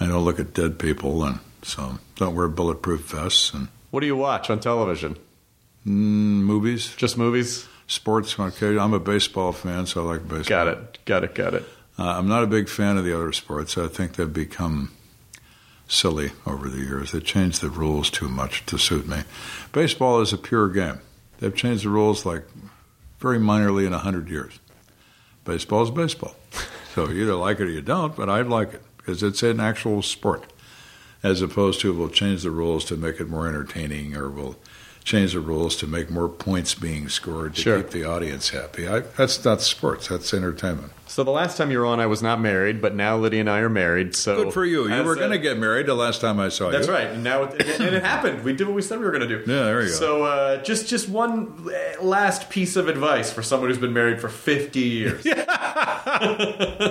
I don't look at dead people, and so don't wear bulletproof vests and what do you watch on television? Mm, movies, Just movies? sports. Okay, I'm a baseball fan, so I like baseball. Got it. Got it. Got it. Uh, I'm not a big fan of the other sports. I think they've become silly over the years. They changed the rules too much to suit me. Baseball is a pure game. They've changed the rules like very minorly in a hundred years. Baseball's baseball. <laughs> So you either like it or you don't, but I'd like it because it's an actual sport, as opposed to we'll change the rules to make it more entertaining or we'll change the rules to make more points being scored to Sure. keep the audience happy. I, that's not sports. That's entertainment. So the last time you were on, I was not married, but now Lydia and I are married. So Good for you. You were going to get married the last time I saw That's you. That's right. And now it, and it happened. We did what we said we were going to do. Yeah, there you go. So uh, just just one uh, last piece of advice for someone who's been married for 50 years. <laughs>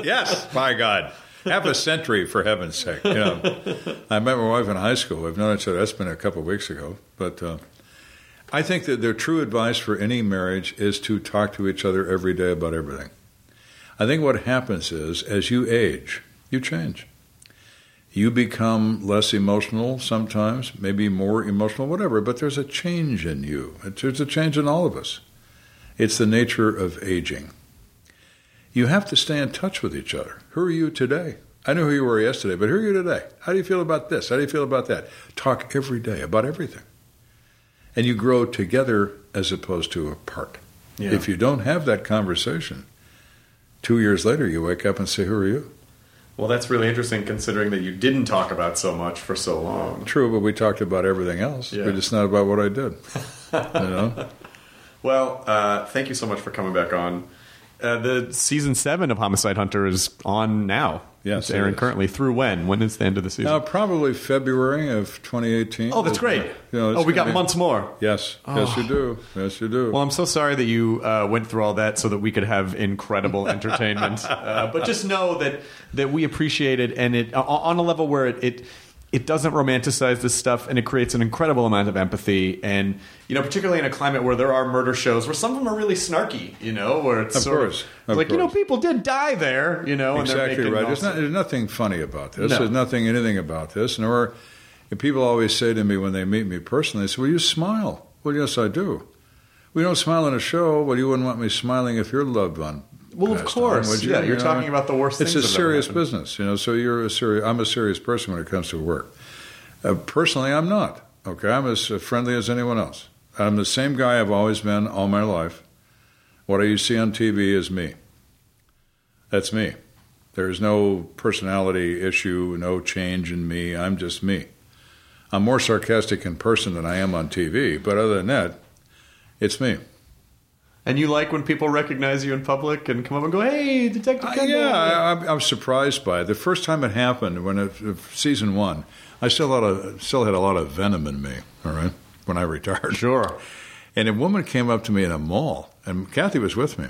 Yes, my God. Half a century, for heaven's sake. You know, I met my wife in high school. I've known each other. That's been a couple of weeks ago. But uh, I think that the true advice for any marriage is to talk to each other every day about everything. I think what happens is, as you age, you change. You become less emotional sometimes, maybe more emotional, whatever, but there's a change in you. There's a change in all of us. It's the nature of aging you have to stay in touch with each other. Who are you today? I know who you were yesterday, but who are you today? How do you feel about this? How do you feel about that? Talk every day about everything. And you grow together as opposed to apart. Yeah. If you don't have that conversation, two years later you wake up and say, Who are you? Well, that's really interesting considering that you didn't talk about so much for so long. True, but we talked about everything else. Yeah. But it's not about what I did. you <laughs> know? Well, uh, thank you so much for coming back on. Uh, the season seven of Homicide Hunter is on now. Yes, it's airing is. currently. Through when? When is the end of the season? Now, probably February of 2018. oh, that's great. You know, oh, we got be- months more. Yes, yes, you do. Yes, you do. Well, I'm so sorry that you uh, went through all that so that we could have incredible <laughs> entertainment. uh, but just know that that we appreciate it, and it o- on a level where it, it it doesn't romanticize this stuff, and it creates an incredible amount of empathy. And you know, particularly in a climate where there are murder shows, where some of them are really snarky. You know, where it's Of sort course, of of like you know, people did die there. You know, and they're Exactly right. There's, not, there's nothing funny about this. No. There's nothing anything about this. Nor and people always say to me when they meet me personally, they say, "Well, you smile." Well, yes, I do. We don't smile in a show. Well, you wouldn't want me smiling if your loved one. Well, of course. would you? Yeah, you're know, talking about the worst It's a that have ever serious business, you know. So you're a serious. I'm a serious person when it comes to work. Uh, personally, I'm not. Okay, I'm as friendly as anyone else. I'm the same guy I've always been all my life. What you see on TV is me. That's me. There's no personality issue, no change in me. I'm just me. I'm more sarcastic in person than I am on TV, but other than that, it's me. And you like when people recognize you in public and come up and go, "Hey, Detective Uh, Kenda." yeah, I, I'm, I'm surprised by it. The first time it happened, when it, uh, season one, I still had a still had a lot of venom in me. All right, when I retired, Sure. And a woman came up to me in a mall, and Kathy was with me.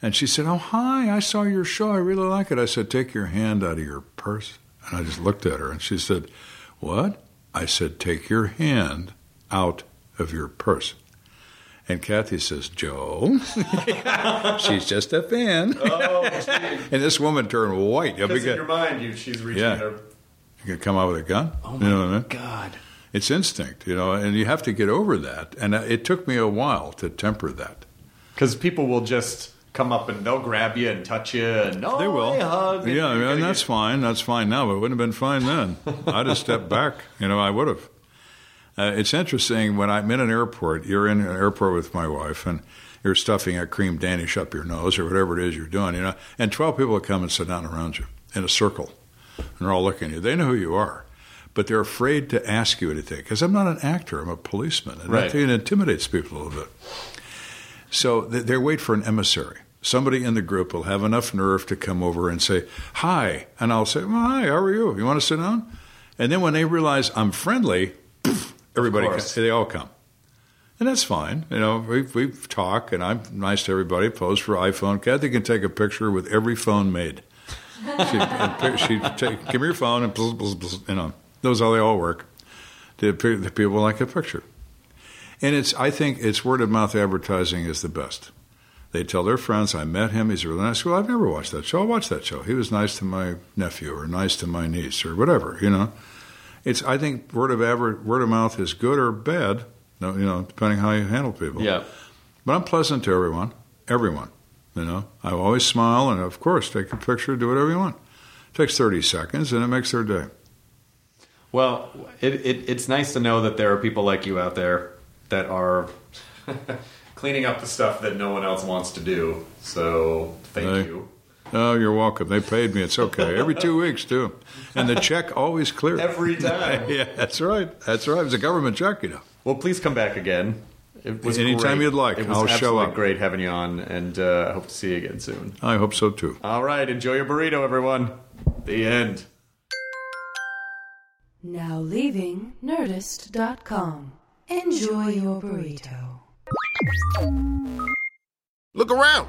And she said, Oh, hi, I saw your show. I really like it. I said, Take your hand out of your purse. And I just looked at her, and she said, What? I said, Take your hand out of your purse. And Kathy says, Joe, <laughs> she's just a fan. Oh, and this woman turned white. Because in your mind, you, she's reaching Yeah. her. you can come out with a gun. Oh you my know what I mean? God. It's instinct, you know, and you have to get over that. And uh, it took me a while to temper that. Because people will just come up and they'll grab you and touch you and oh, They will. hug. Yeah, you're and that's get- fine. That's fine now, but it wouldn't have been fine then. I'd have stepped back. You know, I would have. Uh, it's interesting when I'm in an airport. You're in an airport with my wife, and you're stuffing a cream Danish up your nose or whatever it is you're doing. You know, and twelve people will come and sit down around you in a circle, and they're all looking at you. They know who you are, but they're afraid to ask you anything because I'm not an actor. I'm a policeman, and Right. that it intimidates people a little bit. So they, they wait for an emissary. Somebody in the group will have enough nerve to come over and say, Hi. And I'll say, Well, hi, how are you? You want to sit down? And then when they realize I'm friendly, poof, everybody, they all come. And that's fine. You know, we we talk, and I'm nice to everybody. Pose for iPhone. Kathy can take a picture with every phone made. She, she take, give me your phone and bzz, bzz, bzz, you know those how they all work. The, the people like a picture, and it's I think it's word of mouth advertising is the best. They tell their friends, I met him. He's really nice. Well, I've never watched that show. I'll watch that show. He was nice to my nephew or nice to my niece or whatever. You know, it's. I think word of aver- word of mouth is good or bad. You know, depending how you handle people. Yeah. But I'm pleasant to everyone. Everyone. You know, I always smile and, of course, take a picture, do whatever you want. It takes 30 seconds and it makes their day. Well, it, it, it's nice to know that there are people like you out there that are <laughs> cleaning up the stuff that no one else wants to do. So thank Hey. you. Oh, you're welcome. They paid me. It's okay. Every two weeks, too. And the check always clear. Every <laughs> time. yeah, that's right. That's right. It was a government check, you know. Well, please come back again. It was Anytime great. you'd like, It was I'll show up. great having you on, and uh, I hope to see you again soon. I hope so, too. All right, enjoy your burrito, everyone. The end. Now leaving Nerdist.com. Enjoy your burrito. Look around.